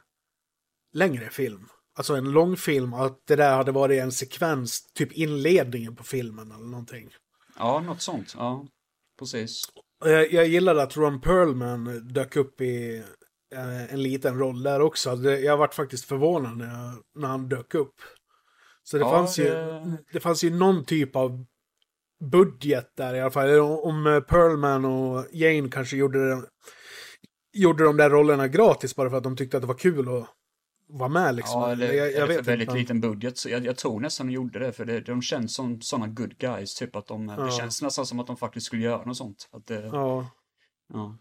längre film. Alltså en långfilm, att det där hade varit en sekvens, typ inledningen på filmen eller någonting. Ja, något sånt. Ja, precis. Jag, jag gillade att Ron Perlman dök upp i eh, en liten roll där också. Det, jag varit faktiskt förvånad när, jag, när han dök upp. Så det, Ja, fanns ju, det- det fanns ju någon typ av budget där i alla fall. Om eh, Perlman och Jane kanske gjorde, det, gjorde de där rollerna gratis bara för att de tyckte att det var kul att vara med liksom. Ja, eller, jag, jag eller för vet väldigt inte. liten budget. Så jag, jag tror nästan de gjorde det, för det, de känns som sådana good guys, typ att de, Ja. det känns nästan som att de faktiskt skulle göra något sånt. Att det, ja. Ja.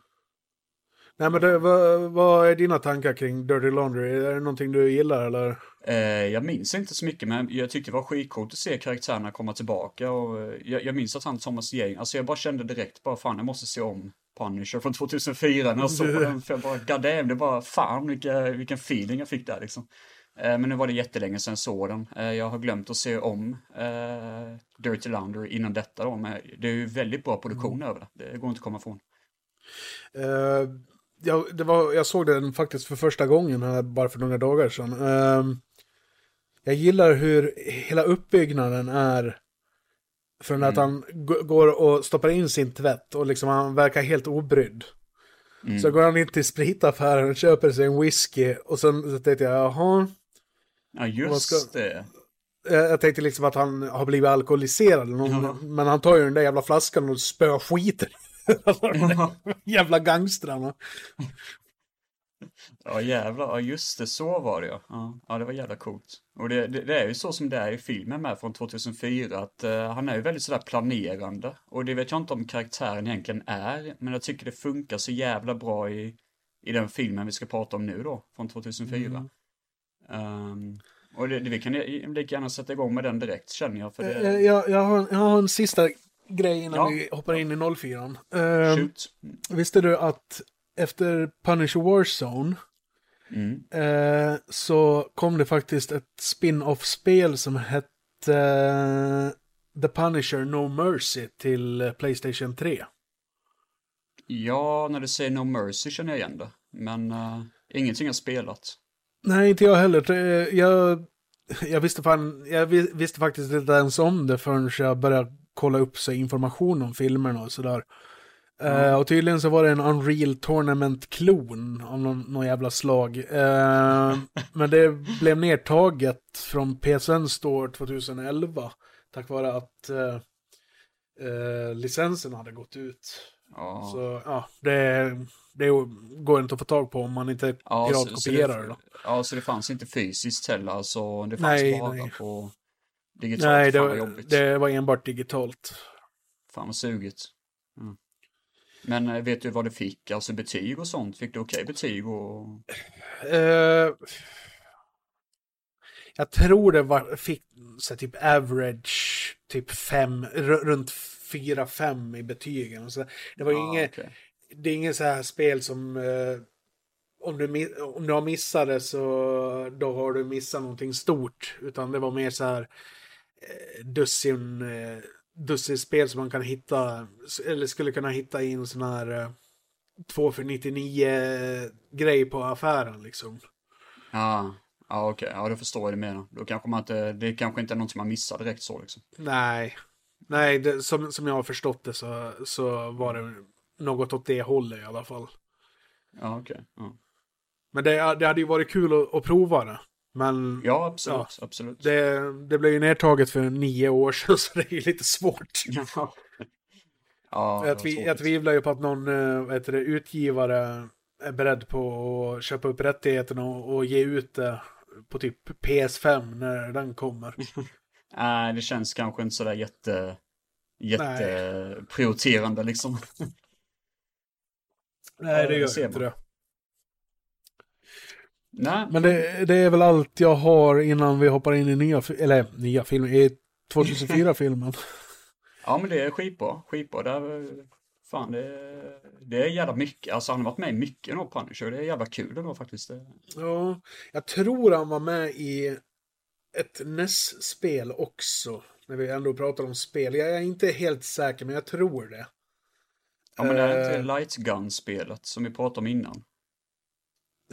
Nej men det, vad, vad är dina tankar kring Dirty Laundry? Är det någonting du gillar eller? Eh, jag minns inte så mycket, men jag tyckte det var skitcoolt att se karaktärerna komma tillbaka och eh, jag, jag minns att han Thomas Jane, alltså jag bara kände direkt bara fan jag måste se om Punisher från 2004 när jag såg den, för jag bara god damn, det var fan vilka, vilken feeling jag fick där liksom. Eh, men nu var det jättelänge sedan jag såg den. Eh, jag har glömt att se om eh, Dirty Laundry innan detta då, men det är ju väldigt bra produktion över det. Det går inte att komma ifrån. Eh, jag, det var, jag såg den faktiskt för första gången här bara för några dagar sedan. Eh, jag gillar hur hela uppbyggnaden är. Från att han går och stoppar in sin tvätt och liksom han verkar helt obrydd. Så går han in till spritaffären och köper sig en whisky och sen så tänkte jag, jaha. Ja, just ska- det. Jag tänkte liksom att han har blivit alkoholiserad Ja. men han tar ju den där jävla flaskan och spöar skiten. jävla gangstrarna. Ja jävlar, ja just det, så var det ja. Ja, ja det var jävla coolt. Och det, det, det är ju så som det är i filmen med från 2004, att eh, han är ju väldigt sådär planerande. Och det vet jag inte om karaktären egentligen är, men jag tycker det funkar så jävla bra i, i den filmen vi ska prata om nu då, från 2004. Ehm, och det, det, vi kan lika gärna sätta igång med den direkt känner jag, för Eh, det... Jag, jag, har, jag har en sista grej innan Ja. vi hoppar in i 04. Uh, Shoot. visste du att efter Punisher Warzone Mm. eh, så kom det faktiskt ett spin-off-spel som hette eh, The Punisher No Mercy till eh, Playstation 3. Ja, när du säger No Mercy känner jag igen det. Men uh, ingenting har spelat. Nej, inte jag heller. Det- Jag, jag, visste, fan, jag vi- visste faktiskt inte ens om det förrän jag började kolla upp sig information om filmerna och sådär. Eh, och tydligen så var det en Unreal Tournament-klon av någon, någon jävla slag. Eh, men det blev nedtaget från PSN Store 2011. Tack vare att eh, licensen hade gått ut. Ja. Så ja, det, det går inte att få tag på om man inte Ja, piratkopierar det. Då. Ja, så det fanns inte fysiskt heller, alltså det fanns Nej, bara nej. på digitalt. Nej, det det var enbart digitalt. Fan vad sugigt. Men eh, vet du vad du fick, alltså betyg och sånt? Fick du okej betyg och... Eh, jag tror det var, fick så här, typ average, typ fem, runt 4-5 i betygen. Så, det var ju Ja, inget, okej. det är inget så här spel som eh, om, du, om du har missat det så då har du missat någonting stort. Utan det var mer så här eh, dussin, eh, dussin spel som man kan hitta, eller skulle kunna hitta i en sån här eh, 2 för 99 grej på affären liksom. Ja, ja okej, ja då förstår jag det menar. Då kanske man inte, det kanske inte är något som man missar direkt så liksom. Nej, nej det, som, som jag har förstått det så, så var det något åt det hållet i alla fall. Ja, okej. Ja. Men det, det hade ju varit kul att, att prova det. Men ja, absolut, absolut. det, det blev ju nedtaget för nio år sedan så det är ju lite svårt. Ja. ja, jag, tvi, jag tvivlar ju på att någon äh, vad det, utgivare är beredd på att köpa upp rättigheterna och, och ge ut det på typ PS5 när den kommer. Nej, det känns kanske inte sådär jätte, jätte prioriterande liksom. Nej, Ja, det gör inte det. Nej, Men det, det är väl allt jag har innan vi hoppar in i nya, eller nya filmer, i 2004-filmen. ja men det är skitbra, skitbra. Det är, fan, det är, det är jävla mycket. Alltså han har varit med i mycket nog Punisher. Det är jävla kul ändå faktiskt. Ja, jag tror han var med i ett NES-spel också. När vi ändå pratar om spel. Jag är inte helt säker, men jag tror det. ja men det är Eh. inte Light Gun-spelet som vi pratade om innan.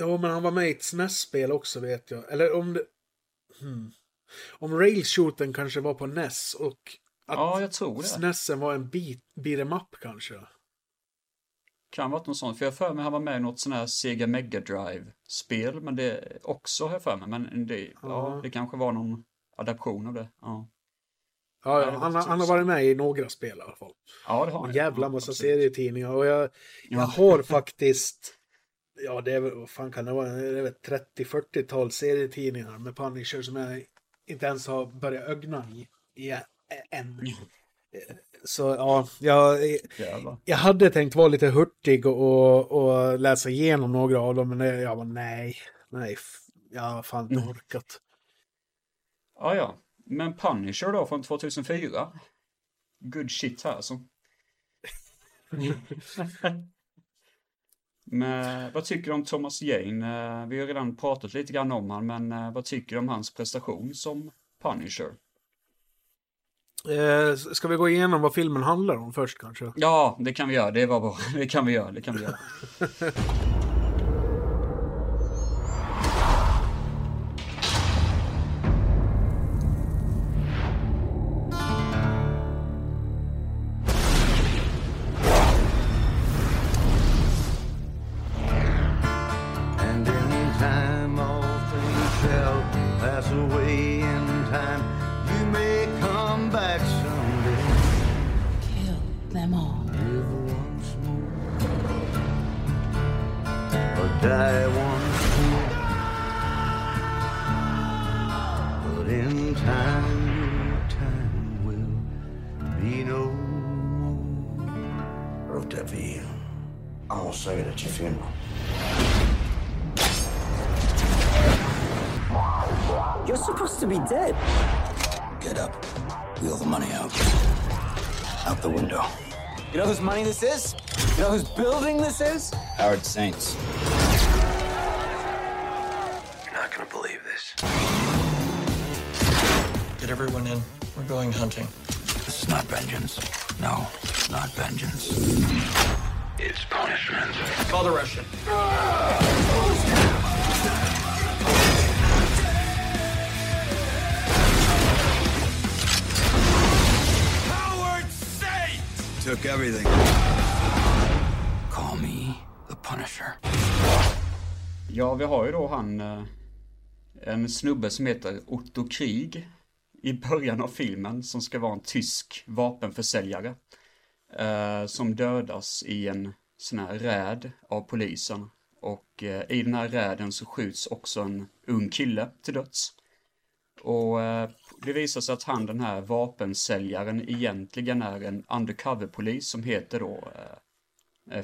Ja, men han var med i ett SNES-spel också vet jag. Eller om det... Hmm. Om Rail Shooten kanske var på NES och att Ja, jag tror det. SNESen var en beat, beat em up kanske. Kan varit något sånt. För jag för mig han var med i något sån här Sega Mega Drive-spel. Men det också har jag för mig. Men det, ja. Ja. det kanske var någon adaption av det. Ja, Ja, Ja, han, han har varit med i några spel i alla fall. ja det har En han. jävla ja, massa serietidningar. Och jag, jag Ja. har faktiskt ja, det är väl, vad fan kan det vara, det är väl 30-40-tal serietidningar med Punisher som jag inte ens har börjat ögna i, i än. Så ja, jag, jag hade tänkt vara lite hurtig och, och läsa igenom några av dem, men jag var nej, nej, jag har fan inte orkat. Ja, ja. Men Punisher då från 2004. Good shit här alltså. Men vad tycker du om Thomas Jane? Eh, Vi har redan pratat lite grann om han, men eh, vad tycker du om hans prestation som Punisher? Eh, ska vi gå igenom vad filmen handlar om först kanske? Ja, det kan vi göra. Det var bra. Det kan vi göra. Det kan vi göra. this is? Howard Saints. You're not gonna believe this. Get everyone in. We're going hunting. This is not vengeance. No, it's not vengeance. It's punishment. Call the Russian. Howard Saint! Took everything. Vi har ju då han, eh, en snubbe som heter Otto Krig i början av filmen som ska vara en tysk vapenförsäljare. Eh, som dödas i en sån här räd av polisen. Och eh, i den här räden så skjuts också en ung kille till döds. Och eh, det visar sig att han den här vapensäljaren egentligen är en undercover-polis som heter då eh,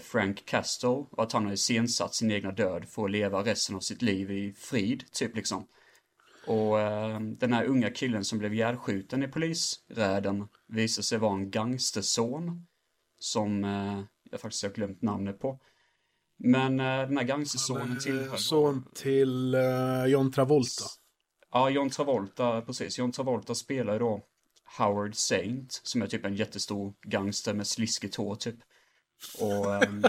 Frank Castle och att han har iscensatt sin egna död för att leva resten av sitt liv i frid, typ liksom. Och eh, den här unga killen som blev ihjälskjuten i polisräden visar sig vara en gangsterson som eh, jag faktiskt har glömt namnet på. Men eh, den här gangstersonen tillhör... Son till eh, John Travolta. Ja, John Travolta, precis. John Travolta spelar ju då Howard Saint, som är typ en jättestor gangster med sliskigt hår typ. Och ehm,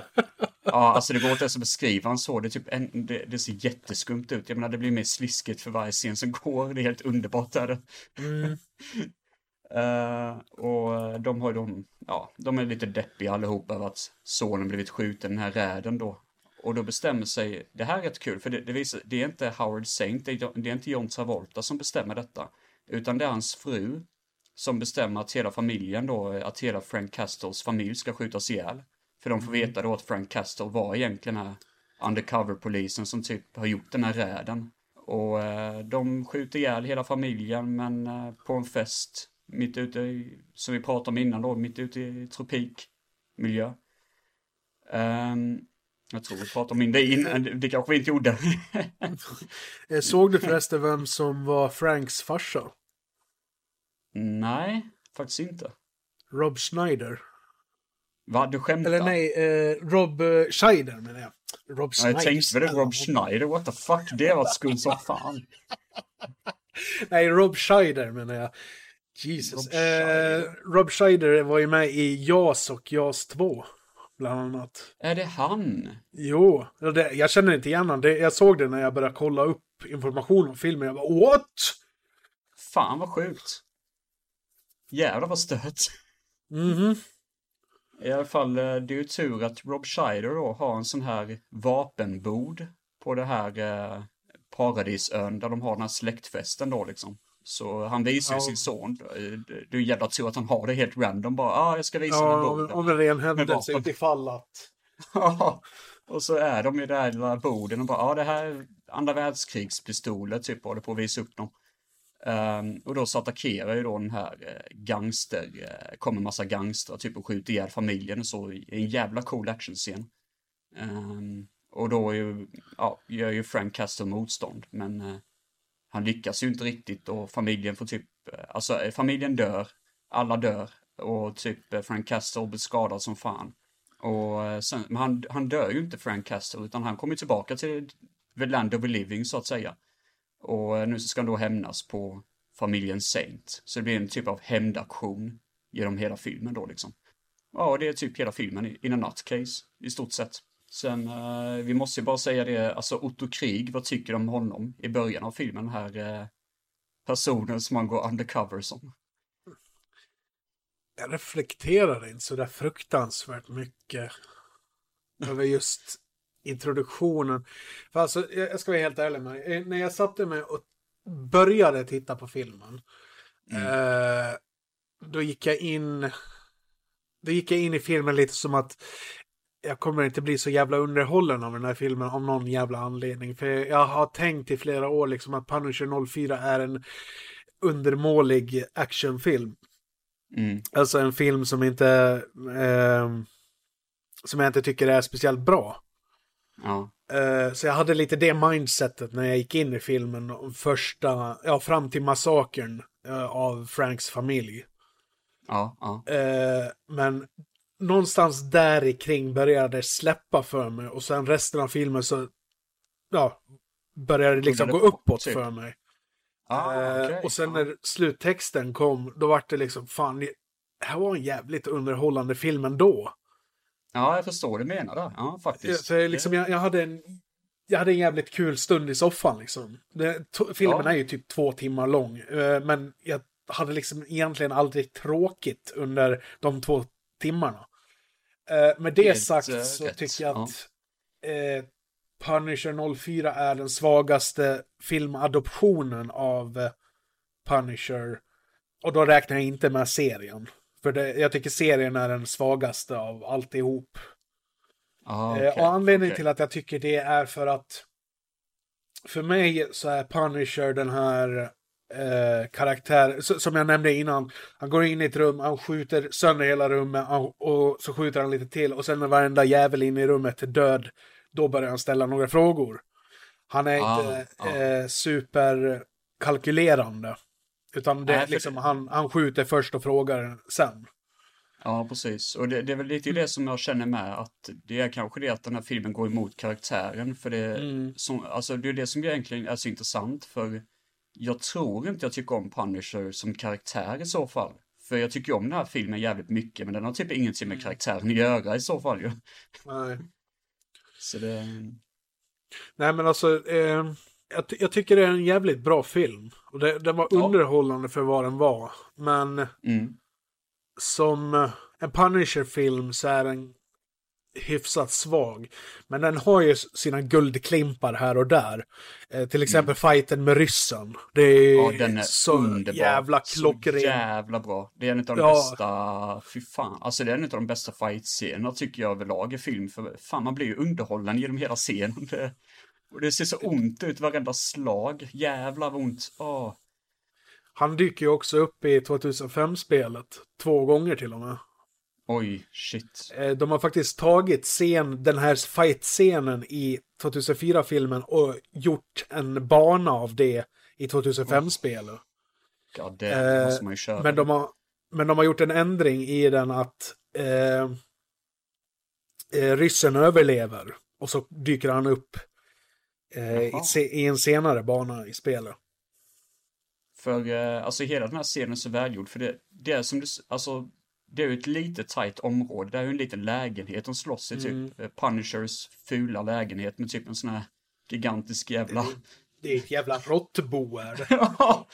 ja, alltså det går inte ens att beskriva han så. Det, typ en, det, det ser jätteskumt ut. Jag menar, det blir mer sliskigt för varje scen som går. Det är helt underbart är det. Eh, och de har de, ja, de är lite deppiga allihopa över att sonen blivit skjuten den här räden då. Och då bestämmer sig, det här är rätt kul för det, det visar, det är inte Howard Saint, det är, det är inte John Travolta som bestämmer detta. Utan det är hans fru som bestämmer att hela familjen då, att hela Frank Castles familj ska skjutas ihjäl. För de får veta då att Frank Castle var egentligen den här undercover-polisen som typ har gjort den här räden. Och eh, de skjuter ihjäl hela familjen men eh, på en fest mitt ute i, som vi pratade om innan då, mitt ute i tropikmiljö. Ehm, jag tror vi pratade om det innan, det kanske vi inte gjorde. Eh, Såg du förresten vem som var Franks farsa? Nej, faktiskt inte. Rob Schneider. Va, du skämtar? Eller nej, eh, Rob eh, Scheider menar jag. Rob Ja, jag Schneider. tänkte väl det, Rob Schneider, what the fuck, det var skumt som fan. Nej, Rob Scheider menar jag. Jesus. Rob Schneider. eh, Rob Scheider var ju med i JAS och JAS 2. Bland annat. Är det han? Jo, det, jag känner inte igen honom. Jag såg det när jag började kolla upp information om filmen. Jag bara what? Fan vad sjukt. Jävlar vad stört. Mhm. I alla fall, eh, det är ju tur att Rob Scheider då har en sån här vapenbod på det här eh, paradisön där de har den här släktfesten då liksom. Så han visar ju Ja. sin son. Eh, Det är jävla tur att han har det helt random bara. Ja, ah, jag ska visa den Ja, om, boden. om en ren händelse utifall att... Ja, Och så är de i det här lilla borden och bara, ja det här är andra världskrigspistoler typ, håller på att visa upp dem. Um, och då så attackerar ju då den här eh, gangster, uh, kommer massa gangstrar typ och skjuter ihjäl familjen och så i en jävla cool actionscen. Um, och då är ju, ja, gör ju Frank Castle motstånd, men uh, han lyckas ju inte riktigt och familjen får typ, alltså familjen dör, alla dör och typ Frank Castle blir skadad som fan. Och sen, men han, han dör ju inte Frank Castle utan han kommer tillbaka till the land of the living så att säga. Och eh, nu ska han då hämnas på familjen Saint. Så det blir en typ av hämndaktion genom hela filmen då liksom. Ja, det är typ hela filmen in a nutcase i stort sett. Sen, eh, vi måste ju bara säga det, alltså Otto Krig, vad tycker du om honom i början av filmen Den här? eh, personen som han går undercover som. Jag reflekterar inte så där fruktansvärt mycket över just introduktionen. För alltså, jag ska vara helt ärlig med dig. När jag satte mig och började titta på filmen. Mm. Eh, då gick jag in. Då gick jag in i filmen lite som att jag kommer inte bli så jävla underhållen av den här filmen av någon jävla anledning. För jag har tänkt i flera år liksom att Punisher 04 är en undermålig actionfilm. Mm. Alltså en film som inte... Eh, som jag inte tycker är speciellt bra. Ja. Uh, så jag hade lite det mindsetet när jag gick in i filmen. Första, ja fram till massakern uh, av Franks familj. Ja, ja. Uh, men någonstans där kring började det släppa för mig. Och sen resten av filmen så, ja, började det liksom gå uppåt typ. för mig. Ah, okay. Och sen när sluttexten kom, då var det liksom, fan, det här var en jävligt underhållande film ändå. Ja, jag förstår vad du menar där. Ja, faktiskt. Så liksom, jag, jag, hade en, jag hade en jävligt kul stund i soffan liksom. Det, filmen ja. är ju typ två timmar lång. Eh, men jag hade liksom egentligen aldrig tråkigt under de två timmarna. Eh, med det Helt, sagt eh, så rätt. tycker jag att ja. eh, Punisher 04 är den svagaste filmadoptionen av Punisher. Och då räknar jag inte med serien. För det, jag tycker serien är den svagaste av alltihop. Ah, okay. och anledningen okay. till att jag tycker det är för att för mig så är Punisher den här eh, karaktär, som jag nämnde innan. Han går in i ett rum, han skjuter sönder hela rummet och så skjuter han lite till och sen när varenda jävel inne i rummet är död, då börjar han ställa några frågor. Han är ah, inte ah. Eh, superkalkylerande. Utan det, Nej, liksom, det... Han, han skjuter först och frågar sen. Ja, precis. Och det, det är väl lite det som jag känner med att det är kanske det att den här filmen går emot karaktären. För det, mm. som, alltså, det är det som egentligen är så intressant. För jag tror inte jag tycker om Punisher som karaktär i så fall. För jag tycker om den här filmen jävligt mycket, men den har typ ingenting med mm. karaktären att göra i så fall ju. Nej. Så det... Nej men alltså, eh, jag, jag, tycker det är en jävligt bra film. Och det, den var ja. underhållande för vad den var. Men mm. som eh, en Punisher-film så är den hyfsat svag. Men den har ju sina guldklimpar här och där. Eh, till exempel mm. fighten med ryssen. Det är, ja, den är så underbar. jävla klockren. Så jävla bra. Det är en av de ja. bästa, fy fan. Alltså det är en av de bästa fight-scenerna tycker jag överlag i film. För fan, man blir ju underhållen genom hela scenen. Det, och det ser så ont ut varenda slag. Jävlar ont. Åh. Han dyker ju också upp i 2005-spelet. Två gånger till och med. Oj, shit. Eh, de har faktiskt tagit scen, den här fight-scenen i 2004-filmen och gjort en bana av det i 2005-spelet. Ja, det måste man ju köra. Men de, har, men de har gjort en ändring i den att eh, eh, ryssen överlever. Och så dyker han upp eh, i, en senare bana i spelet. För eh, alltså hela den här scenen är så välgjord. För det, det är som du, alltså det är ju ett litet tajt område. Det är ju en liten lägenhet de slåss i, typ mm. typ Punishers fula lägenhet med typ en sån här gigantisk jävla... Det är ett jävla råttbo här. ja!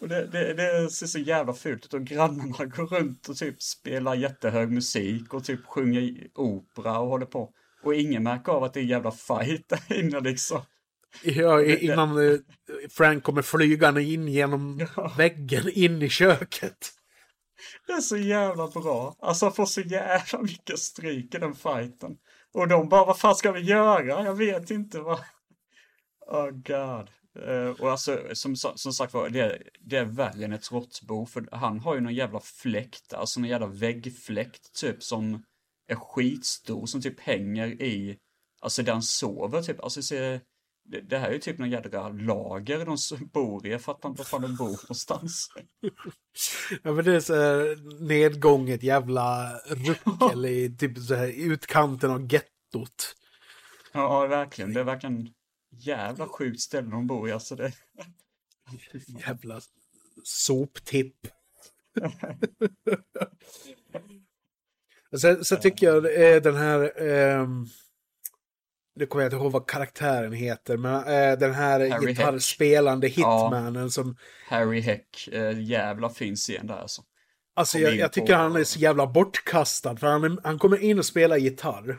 Och det, det, det, ser så jävla fult ut och grannarna går runt och typ spelar jättehög musik och typ sjunger opera och håller på. Och ingen märker av att det är en jävla fight där inne liksom. Ja, innan eh, Frank kommer flygande in genom ja. väggen in i köket. Det är så jävla bra. Alltså han får så jävla mycket stryk i den fighten. Och de bara, vad fan ska vi göra? Jag vet inte vad. Oh god. Uh, och alltså, som, som sagt var, det, det är värre än ett råttbo, för han har ju någon jävla fläkt, alltså någon jävla väggfläkt typ som är skitstor, som typ hänger i, alltså där han sover typ, alltså ser, det, det här är ju typ någon jädra lager de bor i, jag fattar inte var fan de bor någonstans. ja men det är så här nedgånget jävla ruckel i typ så här utkanten av gettot. Ja, verkligen, det är verkligen jävla sjukt ställe de bor i, alltså det. jävla soptipp. sen, sen tycker jag eh, den här, eh, nu kommer jag inte ihåg vad karaktären heter, men eh, den här Harry gitarrspelande hitmanen ja, som... Harry Heck, eh, jävla fin scen där alltså. Alltså jag, jag tycker på... han är så jävla bortkastad, för han, han kommer in och spelar gitarr.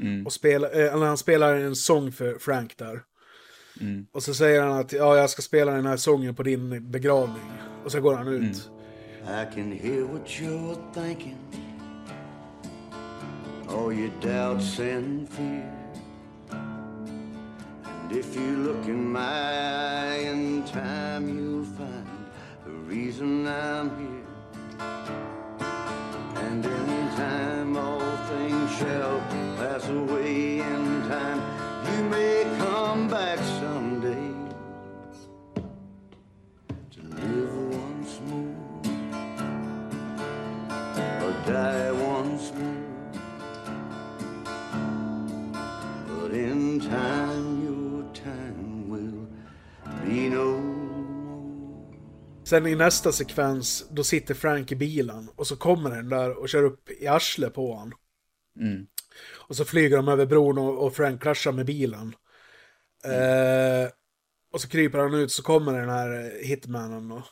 Mm. Och spela, eh, han spelar en sång för Frank där. Mm. Och så säger han att ja, jag ska spela den här sången på din begravning. Och så går han ut. Mm. All your doubts and fear And if you look in my eye in time You'll find the reason I'm here. And in time all things shall pass away Sen i nästa sekvens, då sitter Frank i bilen och så kommer den där och kör upp i arslet på honom. Mm. Och så flyger de över bron och, och Frank kraschar med bilen. Mm. Eh, och så kryper han ut så kommer den här hitmannen och,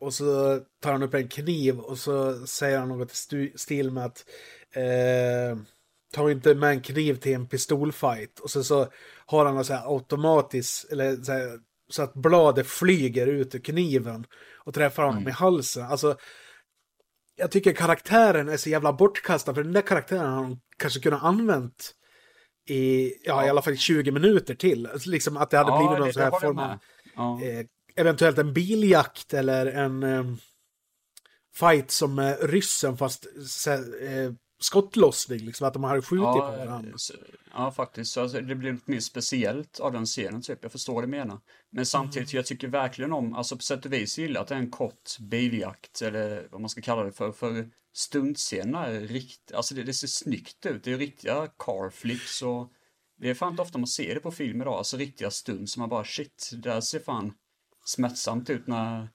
och så tar han upp en kniv och så säger han något i stil med att eh, ta inte med en kniv till en pistolfight. Och så, så har han något så här automatiskt, eller så, här, så att bladet flyger ut ur kniven och träffar honom Mm. i halsen. Alltså, jag tycker karaktären är så jävla bortkastad, för den där karaktären har de kanske kunnat använt i, ja, i alla fall 20 minuter till. Alltså, liksom att det hade Ja, blivit någon sån här form av. Ja. eh, eventuellt en biljakt eller en eh, fight som eh, ryssen fast så, eh, skottlossning, liksom att de hade skjutit på Ja, varandra. så, ja, faktiskt. Så alltså, det blir något mer speciellt av den scenen, typ. Jag förstår du menar. Men samtidigt, jag tycker verkligen om, alltså på sätt och vis gillar att det är en kort biljakt, eller vad man ska kalla det för, för stuntscenerna är riktigt, alltså det, det ser snyggt ut. Det är riktiga car flips och det är fan inte ofta man ser det på film idag, alltså riktiga stunts som man bara shit, det där ser fan smärtsamt ut när,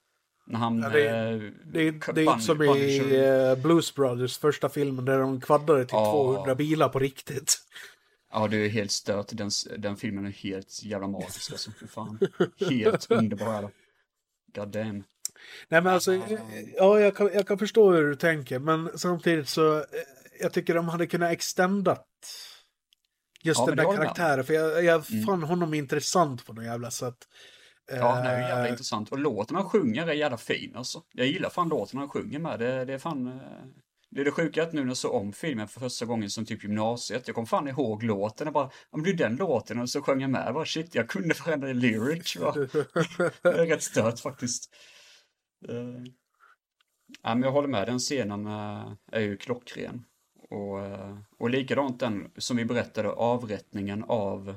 när han... Ja, det, eh, det, är- det är inte som i eh, Blues Brothers första filmen där de kvaddade till Ja. 200 bilar på riktigt. Ja, det är helt stört. Den, den filmen är helt jävla magisk alltså. Fy fan. Helt underbar är. God damn. Nej men alltså, eh, ja jag kan, jag kan förstå hur du tänker, men samtidigt så, jag tycker de hade kunnat extendat just Ja, den där karaktären, för jag, jag Mm. fann honom intressant på något jävla sätt. Ja, det är ju jävla Eh, intressant. Och låten han sjunger är jävla fin alltså. Jag gillar fan låten han sjunger med. Det, det är fan... eh, Det är det sjuka att nu när jag såg om filmen för första gången som typ gymnasiet, jag kom fan ihåg låten och bara, men det är den låten och så sjöng jag med, bara shit, jag kunde varenda lyric. Va? Det är rätt stört faktiskt. Uh, ja, men jag håller med, den scenen eh, är ju klockren. Och, eh, och likadant den som vi berättade, avrättningen av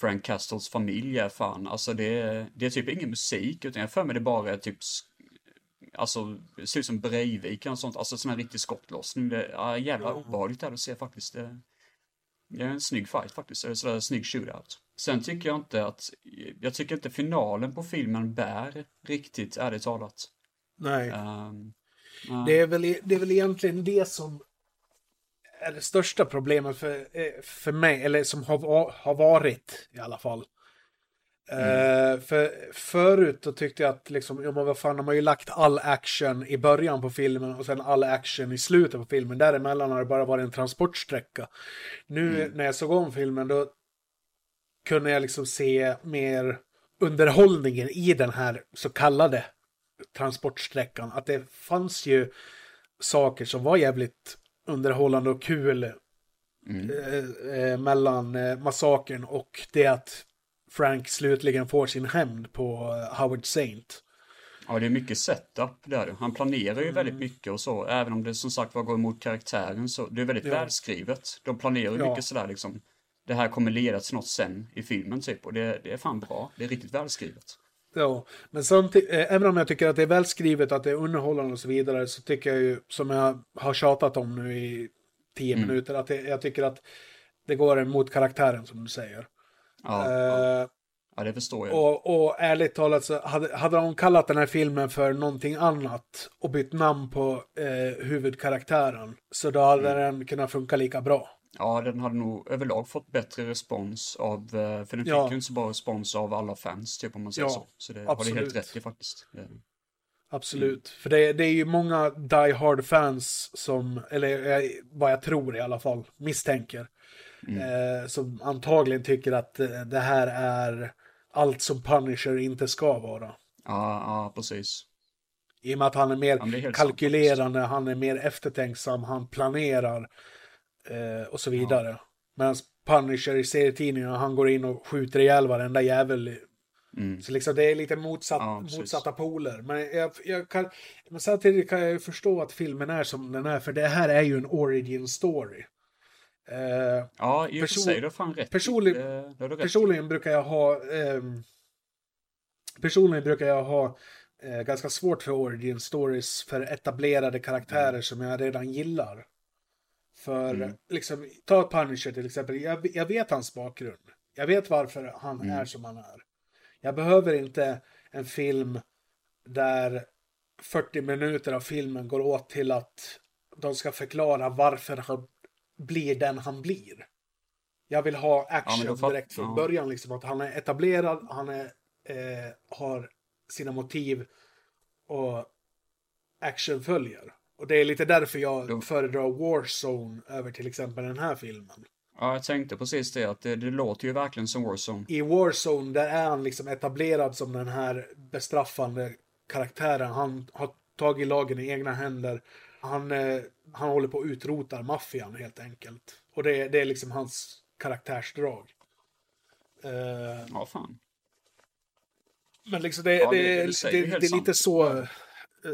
Frank Castles familj är fan, alltså det är, det är typ ingen musik, utan jag för mig det bara är typ, alltså, det ser ut som Breivik och sånt, alltså sån här riktig skottlossning. Det är jävla obehagligt där att se faktiskt. Det, det är en snygg fight faktiskt, eller sådär snygg shootout. Sen tycker jag inte att, jag tycker inte finalen på filmen bär riktigt, ärligt talat. Nej. Ehm, nej. Det är, väl, det är väl egentligen det som är det största problemet för, eh, för mig, eller som har, har varit i alla fall. Eh, för förut då tyckte jag att liksom, ja men vad fan, de har ju lagt all action i början på filmen och sen all action i slutet på filmen. Däremellan har det bara varit en transportsträcka. Nu när jag såg om filmen då kunde jag liksom se mer underhållningen i den här så kallade transportsträckan. Att det fanns ju saker som var jävligt underhållande och kul Mm. eh, eh, mellan eh, massakern och det att Frank slutligen får sin hämnd på eh, Howard Saint. Ja, det är mycket setup där. Han planerar ju Mm. väldigt mycket och så, även om det som sagt var går emot karaktären så det är väldigt Ja. välskrivet. De planerar ju Ja. mycket sådär liksom. Det här kommer leda till något sen i filmen typ och det, det är fan bra. Det är riktigt välskrivet. Ja, men samtidigt, eh, även om jag tycker att det är välskrivet, att det är underhållande och så vidare, så tycker jag ju, som jag har tjatat om nu i tio Mm. minuter, att det, jag tycker att det går emot karaktären som du säger. Ja, ja. Eh, ja det förstår jag. och, och ärligt talat så hade, hade de kallat den här filmen för någonting annat och bytt namn på eh, huvudkaraktären, så då hade Mm. den kunnat funka lika bra. Ja, den hade nog överlag fått bättre respons av, eh, för den fick Ja. ju inte så bra respons av alla fans, typ om man säger Ja, så. Så det har det helt absolut. rätt i faktiskt. Absolut. För det, det är ju många Die Hard-fans som, eller eh, vad jag tror i alla fall, misstänker. Eh, som antagligen tycker att eh, det här är allt som Punisher inte ska vara. Ja, ja, precis. I och med att han är mer Ja, är helt sant kalkylerande, han är mer eftertänksam, han planerar eh, och så vidare. Medan Punisher i serietidningarna, han går in och skjuter ihjäl varenda jävel. Mm. Så liksom det är lite motsatt, Ja, motsatta poler. Men, jag, jag kan, men samtidigt kan jag ju förstå att filmen är som den är, för det här är ju en origin story. Eh, Ja, i och för sig, du har fan rätt. personlig- Eh, rätt i. personligen brukar jag ha... ehm, personligen brukar jag ha eh, ganska svårt för origin stories för etablerade karaktärer Mm. som jag redan gillar. För, Mm. liksom, ta Punisher till exempel. Jag, jag vet hans bakgrund. Jag vet varför han Mm. är som han är. Jag behöver inte en film där 40 minuter av filmen går åt till att de ska förklara varför han blir den han blir. Jag vill ha Ja, action fatt- direkt från ja. början. Liksom, att han är etablerad, han är, eh, har sina motiv och action följer. Och det är lite därför jag Då- föredrar Warzone över till exempel den här filmen. Ja, jag tänkte precis det, att det, det låter ju verkligen som Warzone. I Warzone där är han liksom etablerad som den här bestraffande karaktären. Han har tagit lagen i egna händer. Han, eh, han håller på att utrota maffian helt enkelt. Och det, är- det är liksom hans karaktärsdrag. Eh, Ja, fan. men liksom det, Ja, det- det, är helt det är lite sant. så,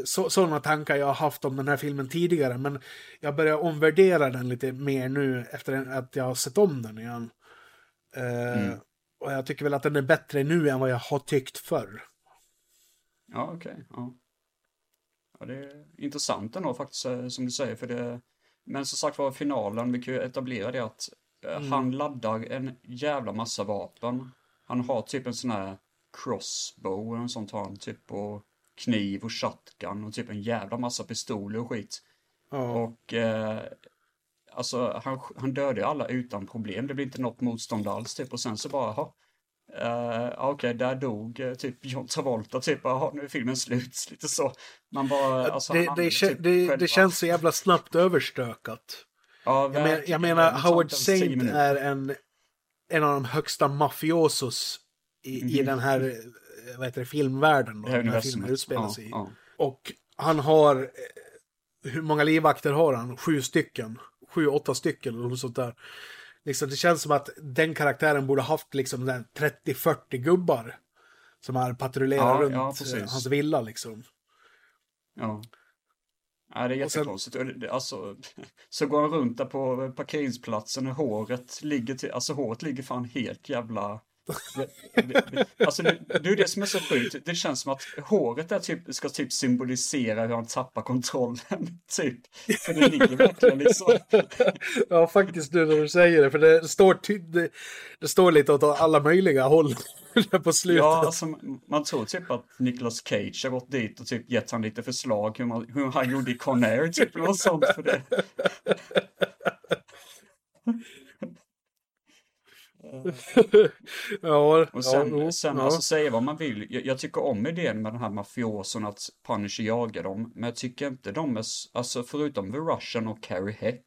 så, sådana tankar jag har haft om den här filmen tidigare. Men jag börjar omvärdera den lite mer nu efter att jag har sett om den igen. Eh, Mm. Och jag tycker väl att den är bättre nu än vad jag har tyckt förr. Ja, okej. ja. ja, det är intressant ändå faktiskt, eh, som du säger, för det... Men som sagt var, finalen, vi kan ju etablera det att eh, Mm. han laddar en jävla massa vapen. Han har typ en sån här crossbow, en sånt har han, typ, och kniv och shotgun och typ en jävla massa pistoler och skit. Ja. Och eh, alltså han, han dödade alla utan problem. Det blir inte något motstånd alls typ. Och sen så bara, jaha. Uh, Okej, där dog eh, typ John Travolta typ. Jaha, nu är filmen slut. Lite så. Man bara, alltså, det, det, typ det, det känns så jävla snabbt överstökat. Ja, Jag, men, jag menar, Howard tio Saint är en, en av de högsta mafiosos i, i den här vad heter det, filmvärlden. Då, den här filmen utspelar Ja, sig i. ja. Och han har, eh, hur många livvakter har han? Sju stycken. Sju, åtta stycken eller något sånt där. Liksom, det känns som att den karaktären borde haft liksom den 30-40 gubbar. Som har patrullerat Ja, runt ja, eh, hans villa liksom. Ja. Ja, det är sen- jättekonstigt. Och det- Alltså, så går han runt där på parkeringsplatsen och håret ligger till, alltså håret ligger fan helt jävla... Alltså det, det är det som är så sjukt. Det känns som att håret där typ, ska typ symbolisera hur han tappar kontrollen. Typ. För det ligger verkligen liksom... Ja, faktiskt nu när du säger det. För det står, ty- det, det står lite åt alla möjliga håll på slutet. Ja, alltså, man tror typ att Nicolas Cage har gått dit och typ gett han lite förslag hur, man, hur han gjorde i Conair, typ något sånt. För det. ja, Och sen, ja, sen ja. alltså säga vad man vill. Jag, jag tycker om idén med den här mafioson att Punisher jagar dem. Men jag tycker inte de är, alltså förutom The Russian och Carrie Heck.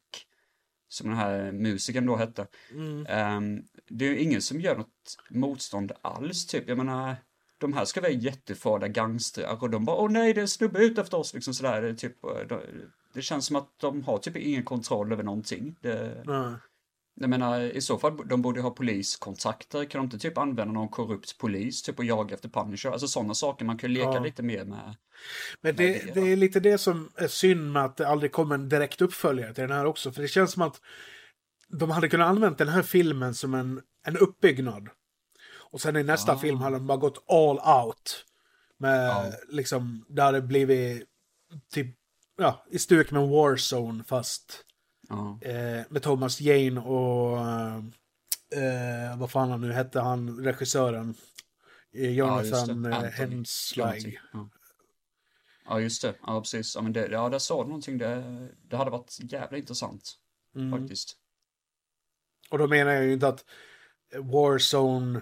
Som den här musikern då hette. Mm. ehm, det är ju ingen som gör något motstånd alls typ. Jag menar, de här ska vara jättefarliga gangstrar och de bara åh nej det är en snubbe ute efter oss liksom sådär. Det, är typ, eh, de, det känns som att de har typ ingen kontroll över någonting. Det, Nej. Jag menar, i så fall, de borde ha poliskontakter. Kan de inte typ använda någon korrupt polis typ och jaga efter Punisher? Alltså sådana saker. Man kan leka Ja. lite mer med. Men det, med det är lite det som är synd med att det aldrig kommer en direkt uppföljare till den här också. För det känns som att de hade kunnat använda den här filmen som en, en uppbyggnad. Och sen i nästa Ah. film hade de bara gått all out. Med Ja. liksom, det hade blivit typ, ja, i stuk med Warzone fast Ja. eh, med Thomas Jane och eh, vad fan han nu hette, han regissören. Eh, Ja. Jonathan eh, Anthony. Henslig. Ja. ja, just det. Ja, precis. Ja, men det, ja, där sa du någonting. Det, det hade varit jävla intressant. Mm. Faktiskt. Och då menar jag ju inte att Warzone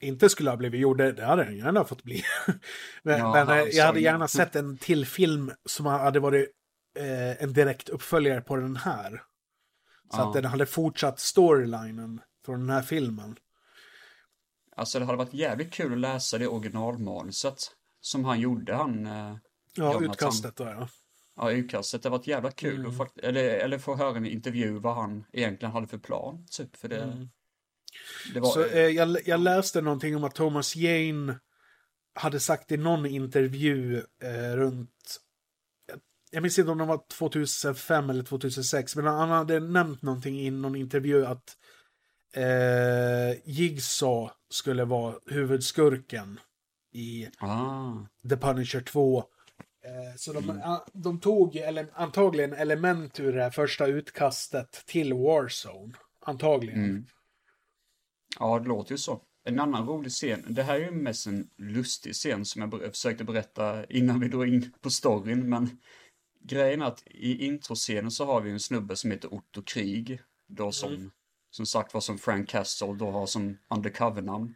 inte skulle ha blivit gjord, det hade den gärna fått bli. men Ja, men eh, jag hade ja. gärna sett en till film som hade varit eh, en direkt uppföljare på den här. Så Ja. att den hade fortsatt storylinen från den här filmen. Alltså det hade varit jävligt kul att läsa det originalmanuset. Som han gjorde, han... eh, Ja, utkastet då ja. Ja, utkastet. Det var ett jävla kul Mm. att fakt- eller, eller få höra en intervju vad han egentligen hade för plan, typ. För det, Mm. det var... Så eh, jag, jag läste någonting om att Thomas Jane hade sagt i någon intervju eh, runt, jag- minns inte om det var 2005 eller 2006, men han hade nämnt någonting i någon intervju att eh, Jigsaw skulle vara huvudskurken i ah, The Punisher 2. Eh, Så de, a- de tog ele, antagligen element ur det här första utkastet till Warzone. Antagligen. mm. Ja, det låter ju så. En annan rolig scen, det här är ju mest en lustig scen som jag försökte berätta innan vi drog in på storyn, men grejen är att i introscenen så har vi en snubbe som heter Otto Krig, då som, som sagt var som Frank Castle då har som undercover-namn.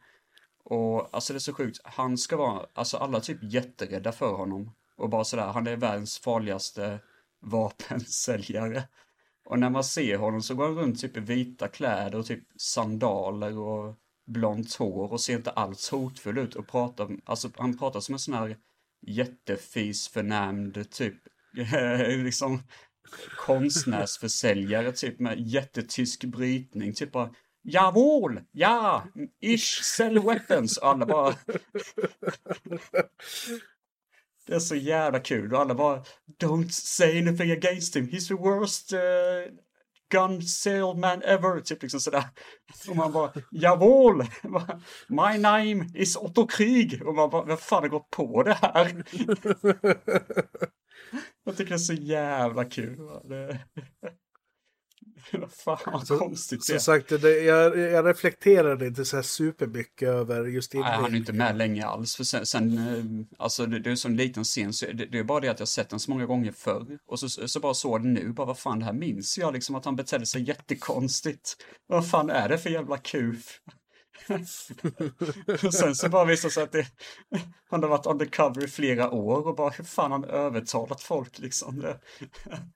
Och alltså det är så sjukt, han ska vara, alltså alla typ jätterädda för honom. Och bara sådär, han är världens farligaste vapensäljare. Och när man ser honom så går han runt typ i vita kläder och typ sandaler och blont hår och ser inte alls hotfull ut och pratar, alltså han pratar som en sån här jättefis förnämnd typ, Eh, liksom konstnärsförsäljare typ med jättetysk brytning, typ bara Jawohl, ja, ich sell weapons. Och alla bara... Det är så jävla kul och alla bara Don't say anything against him, he's the worst uh, gun salesman ever. Typ liksom sådär. Och man bara Jawohl, my name is Otto Krieg! Och man bara, vem fan har gått på det här? Jag tycker det är så jävla kul. Det... Vad fan vad konstigt det Som sagt, det, jag, jag reflekterade inte så här supermycket över just Nej, han är inledningen. inte med länge alls. För sen, sen eh, alltså det, det är en sån liten scen, så det, det är bara det att jag sett den så många gånger förr. Och så, så bara såg den nu, bara vad fan det här minns jag liksom att han betedde sig jättekonstigt. Vad fan är det för jävla kuf? och sen så bara det sig att det, han har varit undercover i flera år och bara hur fan han övertalat folk liksom. Det,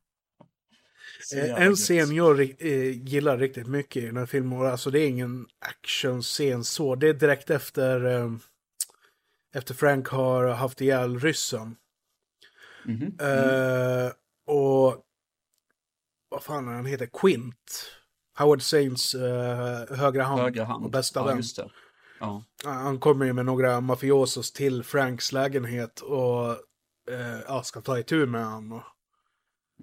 Eh, En scen jag eh, gillar riktigt mycket i den här filmen, alltså det är ingen actionscen så, det är direkt efter, eh, efter Frank har haft ihjäl ryssen. Mhm. Eh, och vad fan är han heter? Quint. Howard Saints eh, högra hand Högra hand. och bästa ja, vän. Ja. Han kommer ju med några mafiosos till Franks lägenhet och eh, ja, ska ta itu med honom.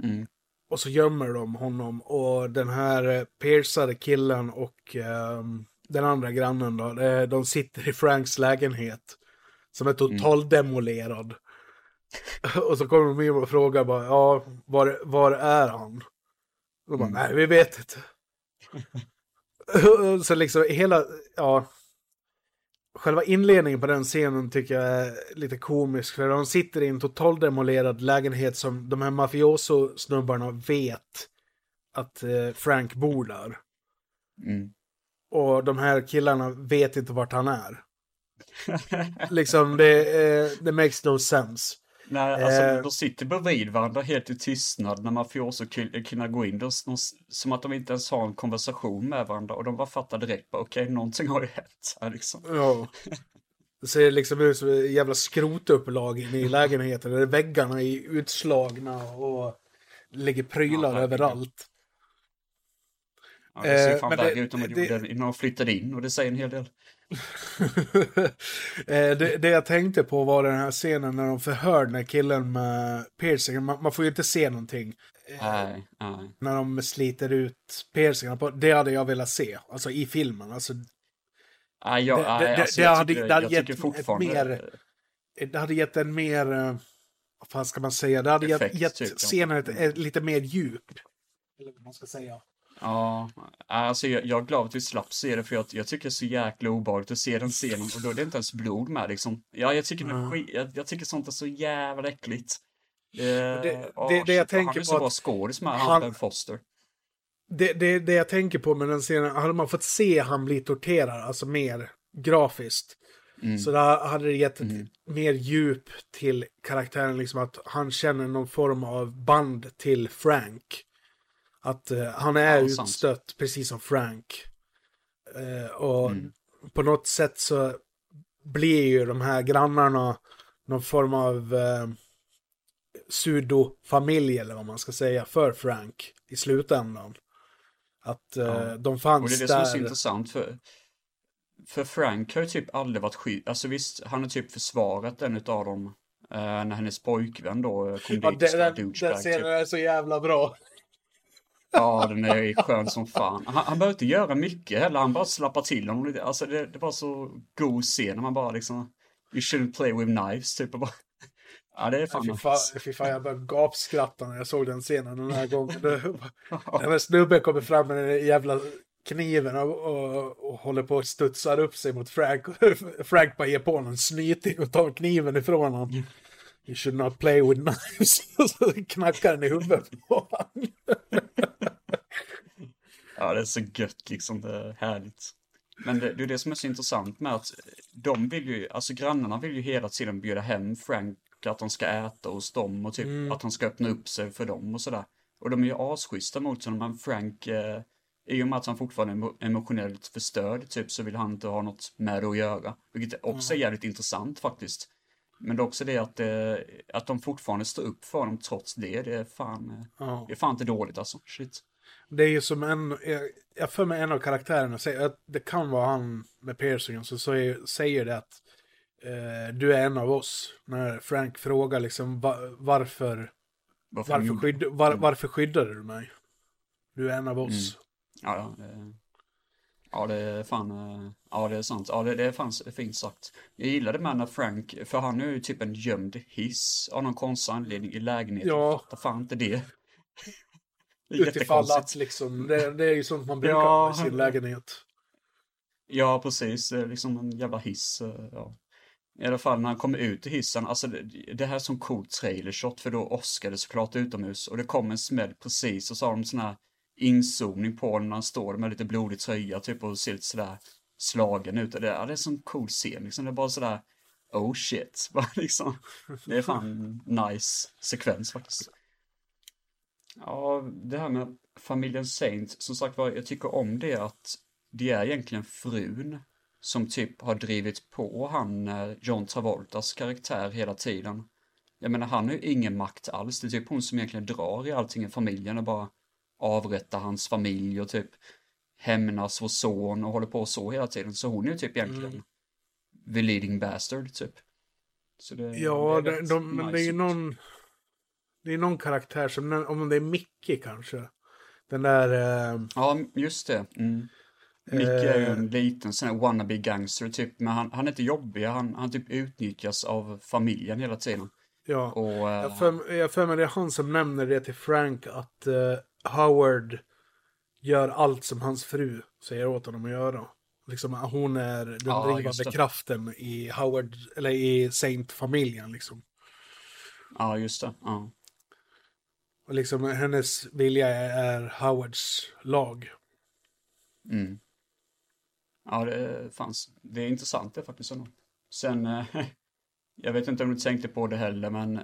Mm. Och så gömmer de honom och den här eh, piercade killen och ehm, den andra grannen då, eh, de sitter i Franks lägenhet. Som är total demolerad. och så kommer de in och frågar bara, ja, var, var är han? Och de bara, nej, vi vet inte. Så liksom hela, ja. Själva inledningen på den scenen tycker jag är lite komisk. För de sitter i en totaldemolerad lägenhet som de här mafioso-snubbarna vet att eh, Frank bor där. Mm. Och de här killarna vet inte vart han är. liksom, det, eh, det makes no sense. Nej, alltså Eh. de sitter bredvid varandra helt i tystnad när mafioso-killarna går in. De, som att de inte ens har en konversation med varandra och de bara fattar direkt bara okej, någonting har ju hänt här liksom. Ja. Det ser liksom ut som ett jävla skrotupplag i lägenheten. Där väggarna är utslagna och ligger prylar Ja, överallt. Ja, det ser Eh, fan men värre ut än vad det- gjorde innan de flyttade in och det säger en hel del. Eh, det, det jag tänkte på var den här scenen när de förhör den här killen med piercingen. Man, man får ju inte se någonting. Nej, nej. När de sliter ut piercingarna på. Det hade jag velat se. Alltså i filmen. Alltså, Nej, jag, Det- nej, det- alltså, det hade- tycker, det hade jag gett fortfarande... mer- det hade gett en mer... eh, Vad fan ska man säga? Det hade gett, Effekt, gett typ, ja. scenen ett, ett, lite mer djup. Eller vad man ska säga. Ja, alltså jag, jag är glad att vi slapp se det för jag, jag tycker det är så jäkla obehagligt att se den scenen och då är det inte ens blod med liksom. Ja, jag tycker, det, skit, jag, jag tycker sånt är så jävla äckligt. Eh, det- åh, det jag tänker Han är på så bra skådis med, han- han Foster. Det, det, det jag tänker på med den scenen, hade man fått se han bli torterad, alltså mer grafiskt, Mm. så då hade det gett ett mer djup till karaktären, liksom att han känner någon form av band till Frank. Att eh, han är Ja, sant. utstött, precis som Frank. Eh, och Mm. på något sätt så blir ju de här grannarna någon form av eh, pseudo-familj eller vad man ska säga för Frank i slutändan. Att eh, Ja. de Och fanns det är det som är så där. intressant för, för Frank har ju typ aldrig varit skydd, alltså visst, han har typ försvarat en utav dem eh, när hennes pojkvän då eh, kom Ja, dit, den, så den, den scenen typ. är så jävla bra. Ja, den är skön som fan. Han, han behöver inte göra mycket heller, han bara slappar till honom lite. Alltså det, det var så god scen när man bara liksom, you shouldn't play with knives, typ. Och bara, ja, det är fan Fy fan, fy fan, jag började gapskratta när jag såg den scenen den här gången. När snubben kommer fram med den jävla kniven och, och, och håller på att studsar upp sig mot Frank. Frank bara ger på honom en snyting och tar kniven ifrån honom. You should not play with knives. Och så knackar den i huvudet på honom. Ja, det är så gött liksom, det är härligt. Men det, det är det som är så intressant med att de vill ju, alltså grannarna vill ju hela tiden bjuda hem Frank, att de ska äta hos dem och typ Mm. att han ska öppna upp sig för dem och sådär. Och de är ju asschyssta mot honom, men Frank, eh, i och med att han fortfarande är emo- emotionellt förstörd, typ, så vill han inte ha något med det att göra. Vilket också är jävligt intressant faktiskt. Men det är också det att, eh, att de fortfarande står upp för honom trots det, det är fan, Ja. det är fan inte dåligt alltså. Shit. Det är ju som en, jag, för mig en av karaktärerna säger att det kan vara han med piercingen som säger, säger det att eh, du är en av oss. När Frank frågar liksom va, varför, Varför varför, skydd, var, varför skyddade du mig? Du är en av oss. Ja, ja, det, ja, det är fan, eh, ja det är sant. Ja, det, det är fan fint sagt. Jag gillade med när Frank, för han är ju typ en gömd hiss av någon konstig anledning i lägenheten. Ja. Jag fattar fan inte det. Utifall att liksom, det, det är ju sånt man brukar Ja. ha i sin lägenhet. Ja, precis. Liksom en jävla hiss. eh, Ja. I alla fall när han kommer ut i hissen, alltså det, det här är som cool trailershot för då Oscar det såklart utomhus och det kommer en smäll precis och så har de sån här inzoomning på när han står med lite blodig tröja typ och ser lite sådär slagen ut. Det, ja, det är en sån cool scen liksom, det är bara sådär oh shit, bara liksom. Det är fan nice sekvens faktiskt. Ja, det här med familjen Saint, som sagt var, jag tycker om det att det är egentligen frun som typ har drivit på han eh, John Travoltas karaktär hela tiden. Jag menar, han har ju ingen makt alls. Det är typ hon som egentligen drar i allting i familjen och bara avrättar hans familj och typ hämnas vår son och håller på så hela tiden. Så hon är ju typ egentligen the leading bastard typ. Det, Ja, det de, men det är ju nice. någon... Det är någon karaktär som, om det är Micke kanske. Den där... Eh, Ja, just det. Mm. Micke är ju Eh. en liten sån här wannabe gangster typ, men han, han är inte jobbig, han, han typ utnyttjas av familjen hela tiden. ja. Och, eh, Jag för, jag för mig det är han som nämner det till Frank att eh, Howard gör allt som hans fru säger åt honom att göra. Liksom, hon är den Ja, drivande kraften i Howard, eller i Saint-familjen liksom. ja, just det. Ja. Och liksom hennes vilja är Howards lag. Mm. Ja, det fanns. Det är intressant det faktiskt ändå. Sen, eh, jag vet inte om du tänkte på det heller, men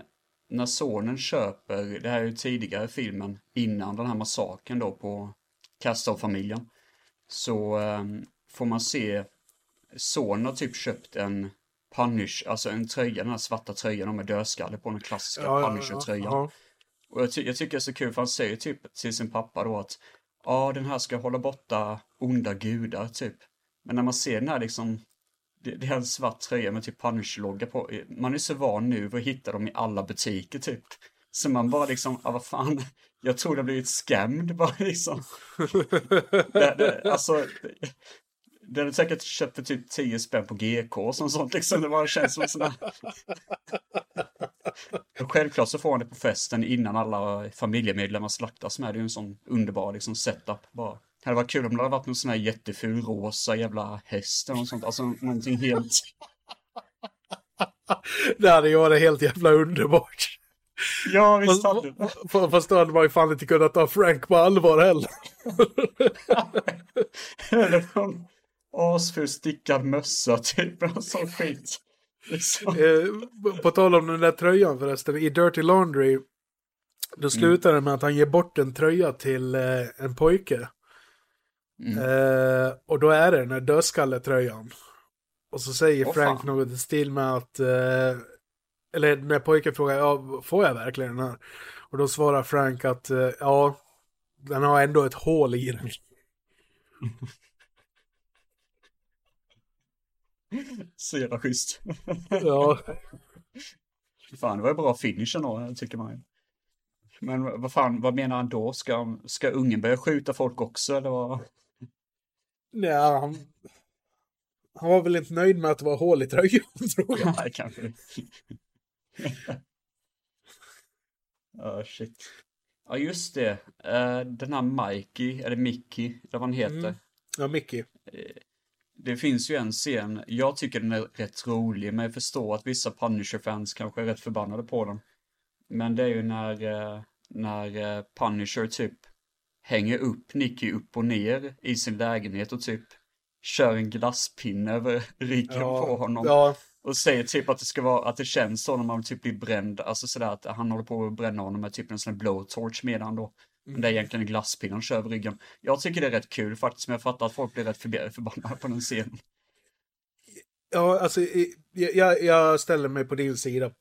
när sonen köper, det här är ju tidigare filmen, innan den här massakern då på Castor-familjen, så eh, får man se, sonen har typ köpt en Punish, alltså en tröja, den här svarta tröjan med dödskalle på, den klassiska Ja, ja, ja, Punisher-tröjan. ja. Och jag, ty jag tycker det är så kul för han säger typ till sin pappa då att ja, den här ska hålla borta onda gudar, typ. Men när man ser den här liksom, det, det är en svart tröja med typ Punisher-logga på. Man är så van nu att hitta dem i alla butiker, typ. Så man bara liksom, ja vad fan, jag tror det har blivit scammed bara liksom. det, det, alltså, den hade säkert köpt för typ 10 spänn på GK och sånt, liksom. Det bara känns som sådär. Självklart så får han det på festen innan alla familjemedlemmar slaktas med. Det är ju en sån underbar liksom setup bara. Det hade varit kul om det hade varit någon sån här jätteful rosa jävla häst eller något sånt. Alltså någonting helt... det hade ju varit helt jävla underbart. Ja, visst hade det. Fast då hade man ju fan inte kunnat ta Frank på allvar heller. Asful stickad mössa typ, och sån skit. Liksom. Eh, på tal om den där tröjan förresten, i Dirty Laundry, då slutar det med att han ger bort en tröja till eh, en pojke. Mm. Eh, och då är det den här dödskalletröjan. Och så säger Åh, Frank fan. något i stil med att, eh, eller när pojken frågar, ja, får jag verkligen den här? Och då svarar Frank att, ja, den har ändå ett hål i den. Så jävla schysst. ja, Fan, det var ju bra finish ändå, tycker man. Men vad fan, vad menar han då? Ska, ska ungen börja skjuta folk också, eller vad? nej, han, han var väl inte nöjd med att det var hål i tröjan, tror jag. Nej, kanske. Ja, shit. Ja, just det. Eh, Den här Mikey, eller Mickey, eller vad han heter. Mm. Ja, Mickey. Det finns ju en scen, jag tycker den är rätt rolig, men jag förstår att vissa Punisher-fans kanske är rätt förbannade på den. Men det är ju när, eh, när eh, Punisher typ hänger upp Nicky upp och ner i sin lägenhet och typ kör en glasspinne över ryggen på honom. Ja, Och säger typ att det ska vara, att det känns så när man typ blir bränd, alltså sådär att han håller på att bränna honom med typ en sån här blowtorch medan då. Men det är egentligen en glasspinne han kör över ryggen. Jag tycker det är rätt kul faktiskt, men jag fattar att folk blir rätt förbannade på den scenen. Ja, alltså jag, jag ställer mig på din sida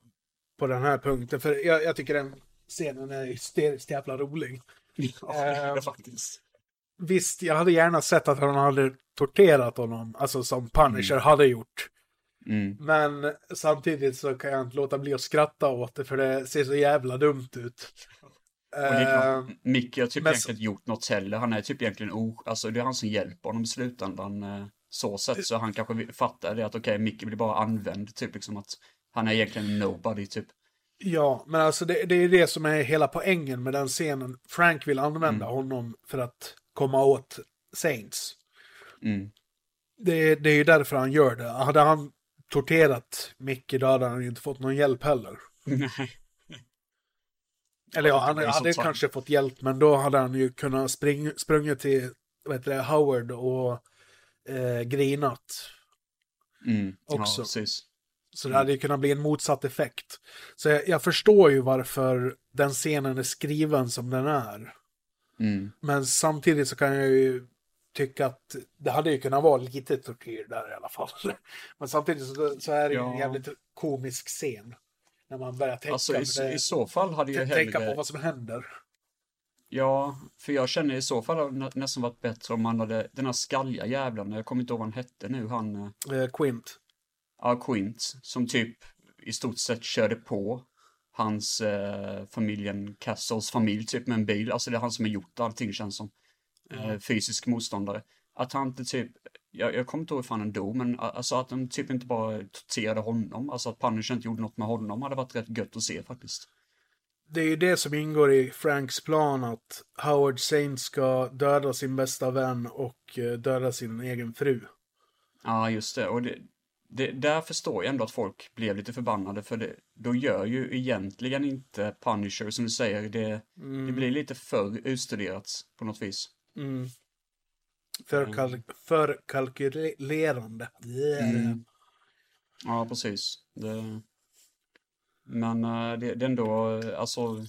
på den här punkten. För jag, jag tycker den scenen är hysteriskt jävla rolig. Ja, det är det Eh, faktiskt. Visst, jag hade gärna sett att han hade torterat honom, alltså som Punisher hade gjort. Mm. Men samtidigt så kan jag inte låta bli att skratta åt det, för det ser så jävla dumt ut. Och Eh, Micke har typ men egentligen inte gjort något heller. Han är typ egentligen o... Alltså det är han som hjälper honom i slutändan. eh, Så sett så han kanske fattar det att okej, Micke blir bara använd. Typ liksom att han är egentligen en nobody typ. Ja, men alltså det, det är det som är hela poängen med den scenen. Frank vill använda honom för att komma åt Saints. Mm. Det, det är ju därför han gör det. Hade han torterat Micke då hade han ju inte fått någon hjälp heller. Nej. Eller ja, han hade kanske fått hjälp, men då hade han ju kunnat spring, sprungit till vad heter det, Howard och eh, grinat. Mm. Också. Ja. Så det hade ju kunnat bli en motsatt effekt. Så jag, jag förstår ju varför den scenen är skriven som den är. Mm. Men samtidigt så kan jag ju tycka att det hade ju kunnat vara lite tortyr där i alla fall. Men samtidigt så, så är det ju en Ja. jävligt komisk scen. När man börjar tänka, Alltså i, det- i så fall hade ju tänka hellre... på vad som händer. Ja, för jag känner i så fall hade det nä- nästan varit bättre om man hade den här skalliga jävlen, jag kommer inte ihåg vad han hette nu, han... eh, Eh, Quint. Ja, Quint, som typ i stort sett körde på hans eh, familjen, Castles familj, typ med en bil. Alltså det är han som har gjort allting känns som. Eh, fysisk motståndare. Att han inte typ, jag, jag kommer inte ihåg hur fan han dog, men alltså att de typ inte bara torterade honom. Alltså att Punisher inte gjorde något med honom hade varit rätt gött att se faktiskt. Det är ju det som ingår i Franks plan att Howard Saint ska döda sin bästa vän och eh, döda sin egen fru. Ja, just det. Och det, det, där förstår jag ändå att folk blev lite förbannade, för det, då gör ju egentligen inte Punisher, som du säger, det, det blir lite för utstuderat på något vis. Mm. För, kal- för kalkylerande. Mm. Ja, precis. Det... Men eh, det, det är ändå, eh, alltså...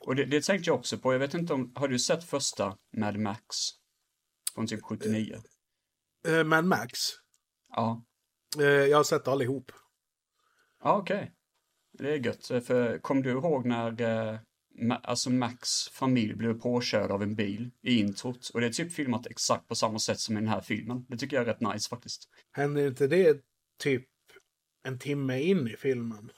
Och det, det tänkte jag också på. Jag vet inte om, har du sett första Mad Max? Från typ 79? Eh, Mad Max. Ja. Eh, jag har sett allihop. Ja, okej. Det är gött. För kom du ihåg när alltså Max familj blev påkörd av en bil i introt. Och det är typ filmat exakt på samma sätt som i den här filmen. Det tycker jag är rätt nice faktiskt. Händer inte det typ en timme in i filmen?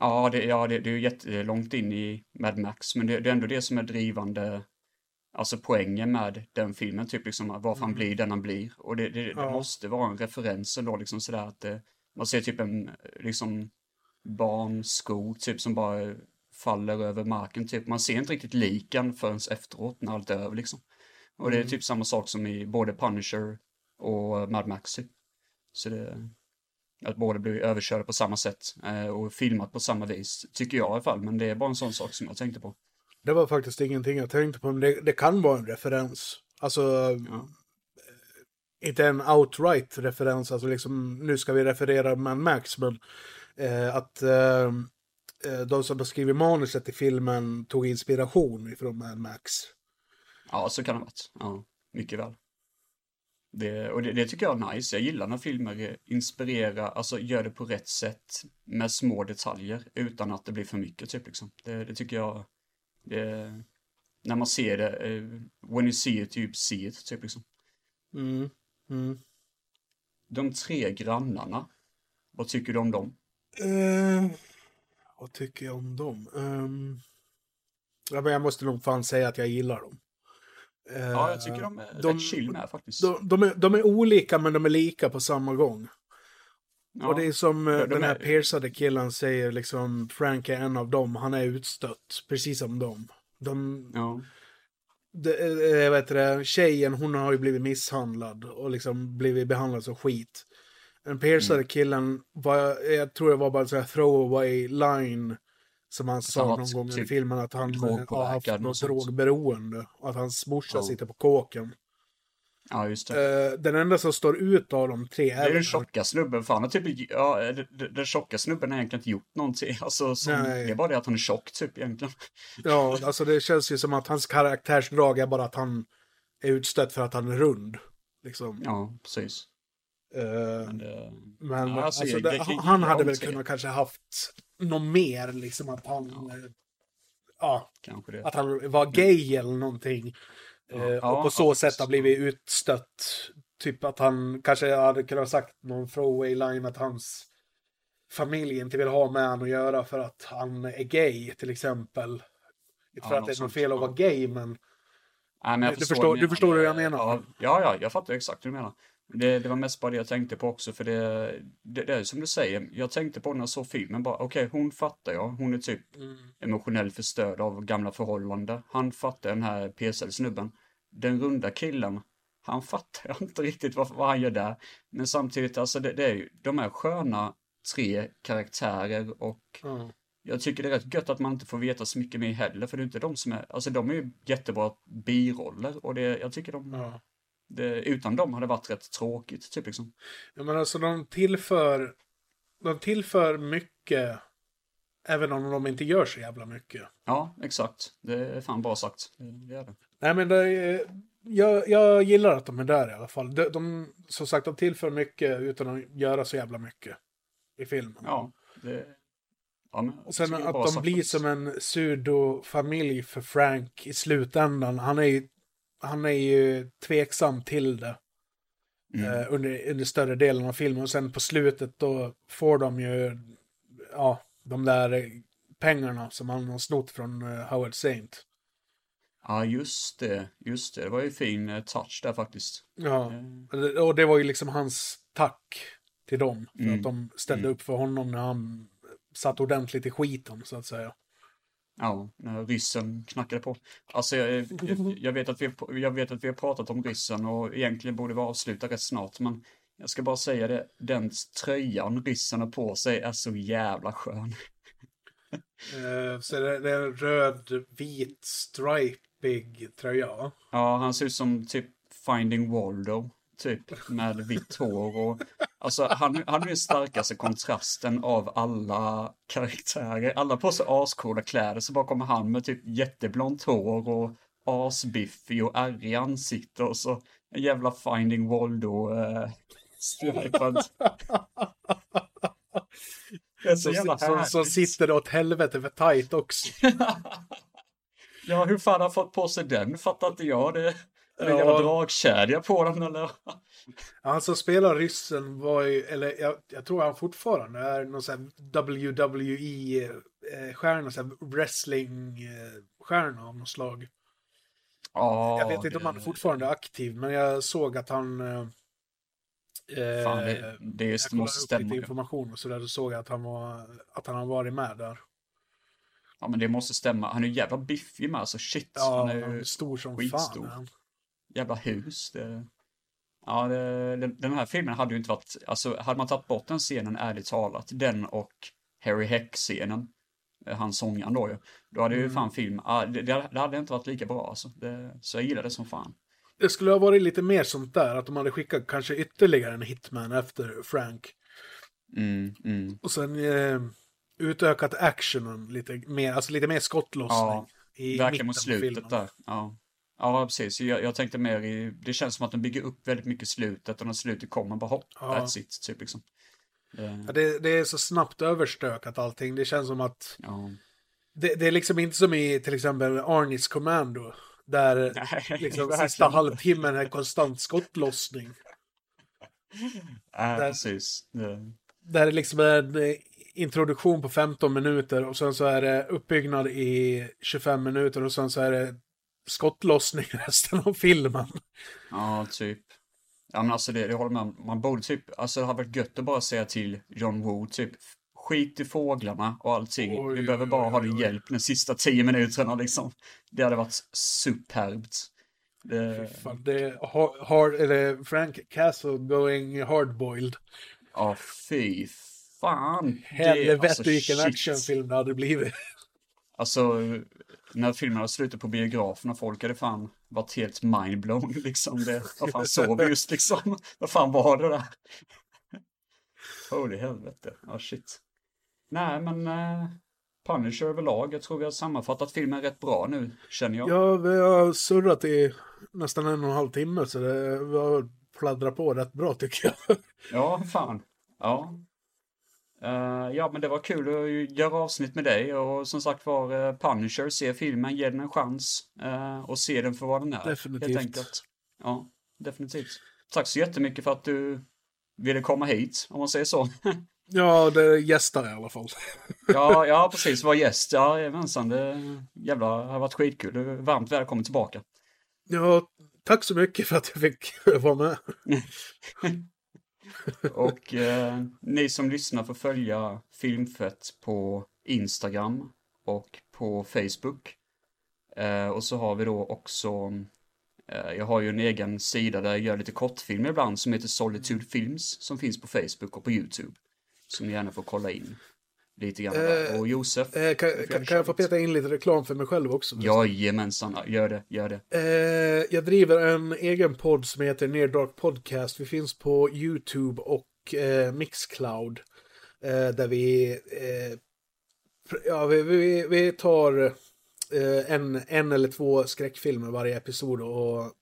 Ja, det, ja, det, det är ju jättelångt in i Mad Max, men det, det är ändå det som är drivande, alltså poängen med den filmen, typ liksom varför han blir den han blir. Och det, det, det Ja. måste vara en referens ändå, liksom sådär att det, man ser typ en, liksom, barnsko, typ som bara faller över marken, typ. Man ser inte riktigt liken förrän efteråt, när allt är över, liksom. Och det är Mm. typ samma sak som i både Punisher och Mad Max, typ. Så det, att båda blir överkörda på samma sätt eh, och filmat på samma vis, tycker jag i alla fall. Men det är bara en sån sak som jag tänkte på. Det var faktiskt ingenting jag tänkte på, men det, det kan vara en referens. Alltså, eh, inte en outright referens, alltså liksom nu ska vi referera Mad Max, men eh, att eh, eh, de som har skrivit manuset till filmen tog inspiration ifrån Mad Max. Ja, så kan det ha varit. Ja, mycket väl. Det, och det, det tycker jag är nice. Jag gillar när filmer inspirerar, alltså gör det på rätt sätt med små detaljer utan att det blir för mycket, typ liksom. Det, det tycker jag, det, när man ser det, eh, when you see it, you see it, typ liksom. Mm. Mm. De tre grannarna, vad tycker du om dem? Eh, vad tycker jag om dem? Ehm, ja, men jag måste nog fan säga att jag gillar dem. Eh, Ja, jag tycker de är rätt chill med faktiskt. De, de, är, de är olika men de är lika på samma gång. Ja. Och det är som eh, Ja, de den här är- piercade killen säger, liksom Frank är en av dem, han är utstött, precis som dem. De, Ja. det, eh, jag vet det, tjejen hon har ju blivit misshandlad och liksom blivit behandlad som skit. Den piercade Mm. killen, var, jag tror det var bara en throwaway line som han sa någon gång i typ filmen att han har haft något drogberoende. Och att hans morsa Ja. sitter på kåken. Ja, just det. Eh, den enda som står ut av de tre Det är är den tjocka snubben, för han har typ, ja, den- tjocka snubben har egentligen inte gjort någonting. Alltså, som, det är bara det att han är tjock typ egentligen. Ja, alltså det känns ju som att hans karaktärsdrag är bara att han är utstött för att han är rund. Liksom. Ja, precis. Eh, Men, det, men Ja, alltså, alltså, det, han hade väl kunnat kanske haft något mer, liksom att han... Ja. ja kanske det. att han var gay eller någonting. Eh, Ja, och på så ja, sätt har blivit utstött. Typ att han kanske hade kunnat sagt någon throwaway line att hans familj inte vill ha med honom att göra för att han är gay till exempel. Inte för Ja, att det är något fel att ja. vara gay men Nej, men Du förstår, du förstår hur jag menar? Ja, ja, ja, jag fattar exakt hur du menar. Det, det var mest bara det jag tänkte på också, för det, det, det är som du säger, jag tänkte på när jag såg filmen bara, okej, hon fattar jag, hon är typ Mm. emotionellt förstörd av gamla förhållanden. Han fattar den här PSL-snubben. Den runda killen, han fattar inte riktigt vad, vad han gör där. Men samtidigt, alltså det, det är ju, de är sköna tre karaktärer och ja. jag tycker det är rätt gött att man inte får veta så mycket mer heller, för det är inte de som är, alltså de är ju jättebra biroller och det, jag tycker de, Ja. Det, utan dem hade det varit rätt tråkigt, typ liksom. Ja, men alltså de tillför, de tillför mycket, även om de inte gör så jävla mycket. Ja, exakt. Det är fan bra sagt. Det, är det. Nej men det jag, jag gillar att de är där i alla fall. De, de, som sagt, de tillför mycket utan att göra så jävla mycket i filmen. Ja, det... Ja, men, Och sen att de blir som en pseudo-familj för Frank i slutändan. Han är ju, han är ju tveksam till det. Mm. eh, under, under större delen av filmen. Och sen på slutet då får de ju ja, de där pengarna som han har snott från uh, Howard Saint. Ja, just det. Just det. Det var ju fin eh, touch där faktiskt. Ja, Eh, och det var ju liksom hans tack till dem. För Mm. att de ställde upp för honom när han satt ordentligt i skiten så att säga. Ja, när ryssen knackade på. Alltså, jag, jag, jag, vet att vi, jag vet att vi har pratat om ryssen och egentligen borde vi avsluta rätt snart, men jag ska bara säga det, den tröjan ryssen har på sig är så jävla skön. Eh, så det, det är en röd, vit, stripig tröja. Ja, han ser ut som typ Finding Waldo, typ, med vitt hår och alltså han, han är den starkaste kontrasten av alla karaktärer. Alla på sig ascoola kläder, så bara kommer han med typ jätteblont hår och asbiffig och ärrig ansikte och så en jävla Finding Waldo eh, stripad. Som, som, som sitter åt helvete för tajt också. Ja, hur fan har han fått på sig den? Fattar inte jag. Det är det en Ja. dragkedja på den eller? Han som spelar ryssen var ju, eller jag, jag tror han fortfarande är någon sån här WWE-stjärna, sån här wrestling-stjärna av något slag. Ja, jag vet inte om han är fortfarande aktiv, men jag såg att han... Eh, Fan, det, eh, det jag just kollade måste stämma. lite information och sådär, då såg jag att han var, att han har varit med där. Ja, men det måste stämma. Han är ju jävla biffig med, alltså shit. Ja, han han är ju är stor som skitstor. fan. Jävla hus. Det... Ja, det, den, här filmen hade ju inte varit, alltså hade man tagit bort den scenen ärligt talat, den och Harry Heck-scenen, eh, han sångaren då ju, då hade ju Mm. fan film, ah, det, det hade inte varit lika bra alltså. Det, så jag gillar det som fan. Det skulle ha varit lite mer sånt där, att de hade skickat kanske ytterligare en hitman efter Frank. Mm, mm. Och sen eh, utökat actionen lite mer, alltså lite mer skottlossning. Ja, i verkligen mot slutet där. Ja. Ja, precis. Jag, jag tänkte mer i, det känns som att de bygger upp väldigt mycket slutet och när slutet kommer bara hopp, Ja. that's it, typ liksom. Eh, Ja, det, det är så snabbt överstökat allting. Det känns som att ja. det, det är liksom inte som i till exempel Arnis Commando. Där Nej, liksom sista halvtimmen är konstant skottlossning. Ja, Där- precis. Det, Där det liksom är en eh, introduktion på 15 minuter och sen så är det uppbyggnad i 25 minuter och sen så är det skottlossning resten av filmen. Ja, typ. Ja, men alltså det, det håller om. Man borde typ, alltså det hade varit gött att bara säga till John Woo, typ, skit i fåglarna och allting. Oj, Vi behöver bara oj, ha din hjälp de sista tio minuterna liksom. Det hade varit superbt. Det, Fan, det är hard, hard, eller Frank Castle going hardboiled. ja, fy fan. Helvete alltså, vilken shit. actionfilm det hade blivit. Alltså, när filmen hade slutat på biografen och folk hade fan varit helt mindblown liksom. Det, vad fan såg vi just liksom? Vad fan var det där? Holy helvete. Ja, shit. Nej, men eh, Punisher överlag. Jag tror vi har sammanfattat filmen rätt bra nu, känner jag. Ja, vi har surrat i nästan en och en halv timme så det vi har pladdrat på rätt bra tycker jag. Ja, fan. Ja. Eh, ja, men det var kul att göra avsnitt med dig och som sagt var uh, Punisher, se filmen, ge den en chans eh, och se den för vad den är. Definitivt. Helt enkelt. Ja, definitivt. Tack så jättemycket för att du ville komma hit, om man säger så. Ja, det gästar i alla fall. ja, ja, precis, var gäst. Ja, jajamensan, det jävla har varit skitkul. Du är varmt välkommen tillbaka. Ja, tack så mycket för att jag fick vara med. Och eh, ni som lyssnar får följa Filmfett på Instagram och på Facebook. Eh, och så har vi då också, eh, jag har ju en egen sida där jag gör lite kortfilmer ibland som heter Solitude Films som finns på Facebook och på YouTube. Som ni gärna får kolla in lite grann där. Eh, Och Josef? Eh, kan, kan, kan jag få peta in lite reklam för mig själv också? Jajamensan, gör det, gör det. Eh, jag driver en egen podd som heter Near Dark Podcast. Vi finns på YouTube och eh, Mixcloud. Eh, där vi, eh, ja, vi, vi, vi tar en, en eller två skräckfilmer varje episod och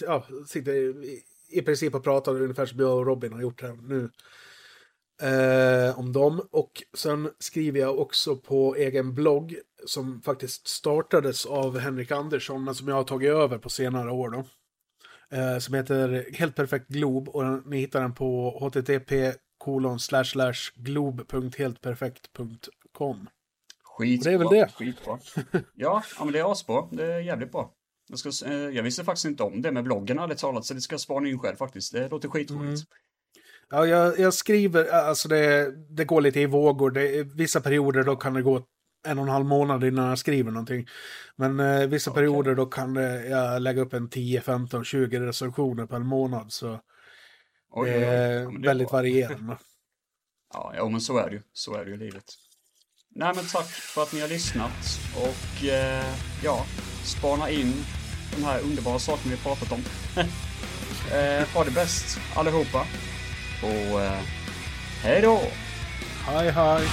ja, sitter i, i princip och pratar ungefär som jag och Robin har gjort här nu. Eh, om dem. Och sen skriver jag också på egen blogg som faktiskt startades av Henrik Andersson men som jag har tagit över på senare år då. Eh, som heter Helt Perfekt Glob och den, ni hittar den på http kolon slash slash glob.heltperfekt.com. Skitbra. Det är väl det. Skitbra. Ja, ja men det är asbra. Det är jävligt bra. Jag, ska, eh, jag visste faktiskt inte om det med bloggen ärligt talat, så det ska jag spana in själv faktiskt. Det låter skitroligt. Ja, jag, jag skriver, alltså det, det går lite i vågor. Det, vissa perioder då kan det gå en och en halv månad innan jag skriver någonting. Men eh, vissa perioder då kan eh, jag lägga upp en 10, 15, 20 recensioner per månad. Så Oj, är Ja, det är väldigt bra. varierande. Ja, ja, men så är det ju. Så är det ju livet. Nej, men tack för att ni har lyssnat och eh, ja, spana in de här underbara sakerna vi pratat om. eh, ha det bäst allihopa och eh, hej då! Hej, hej!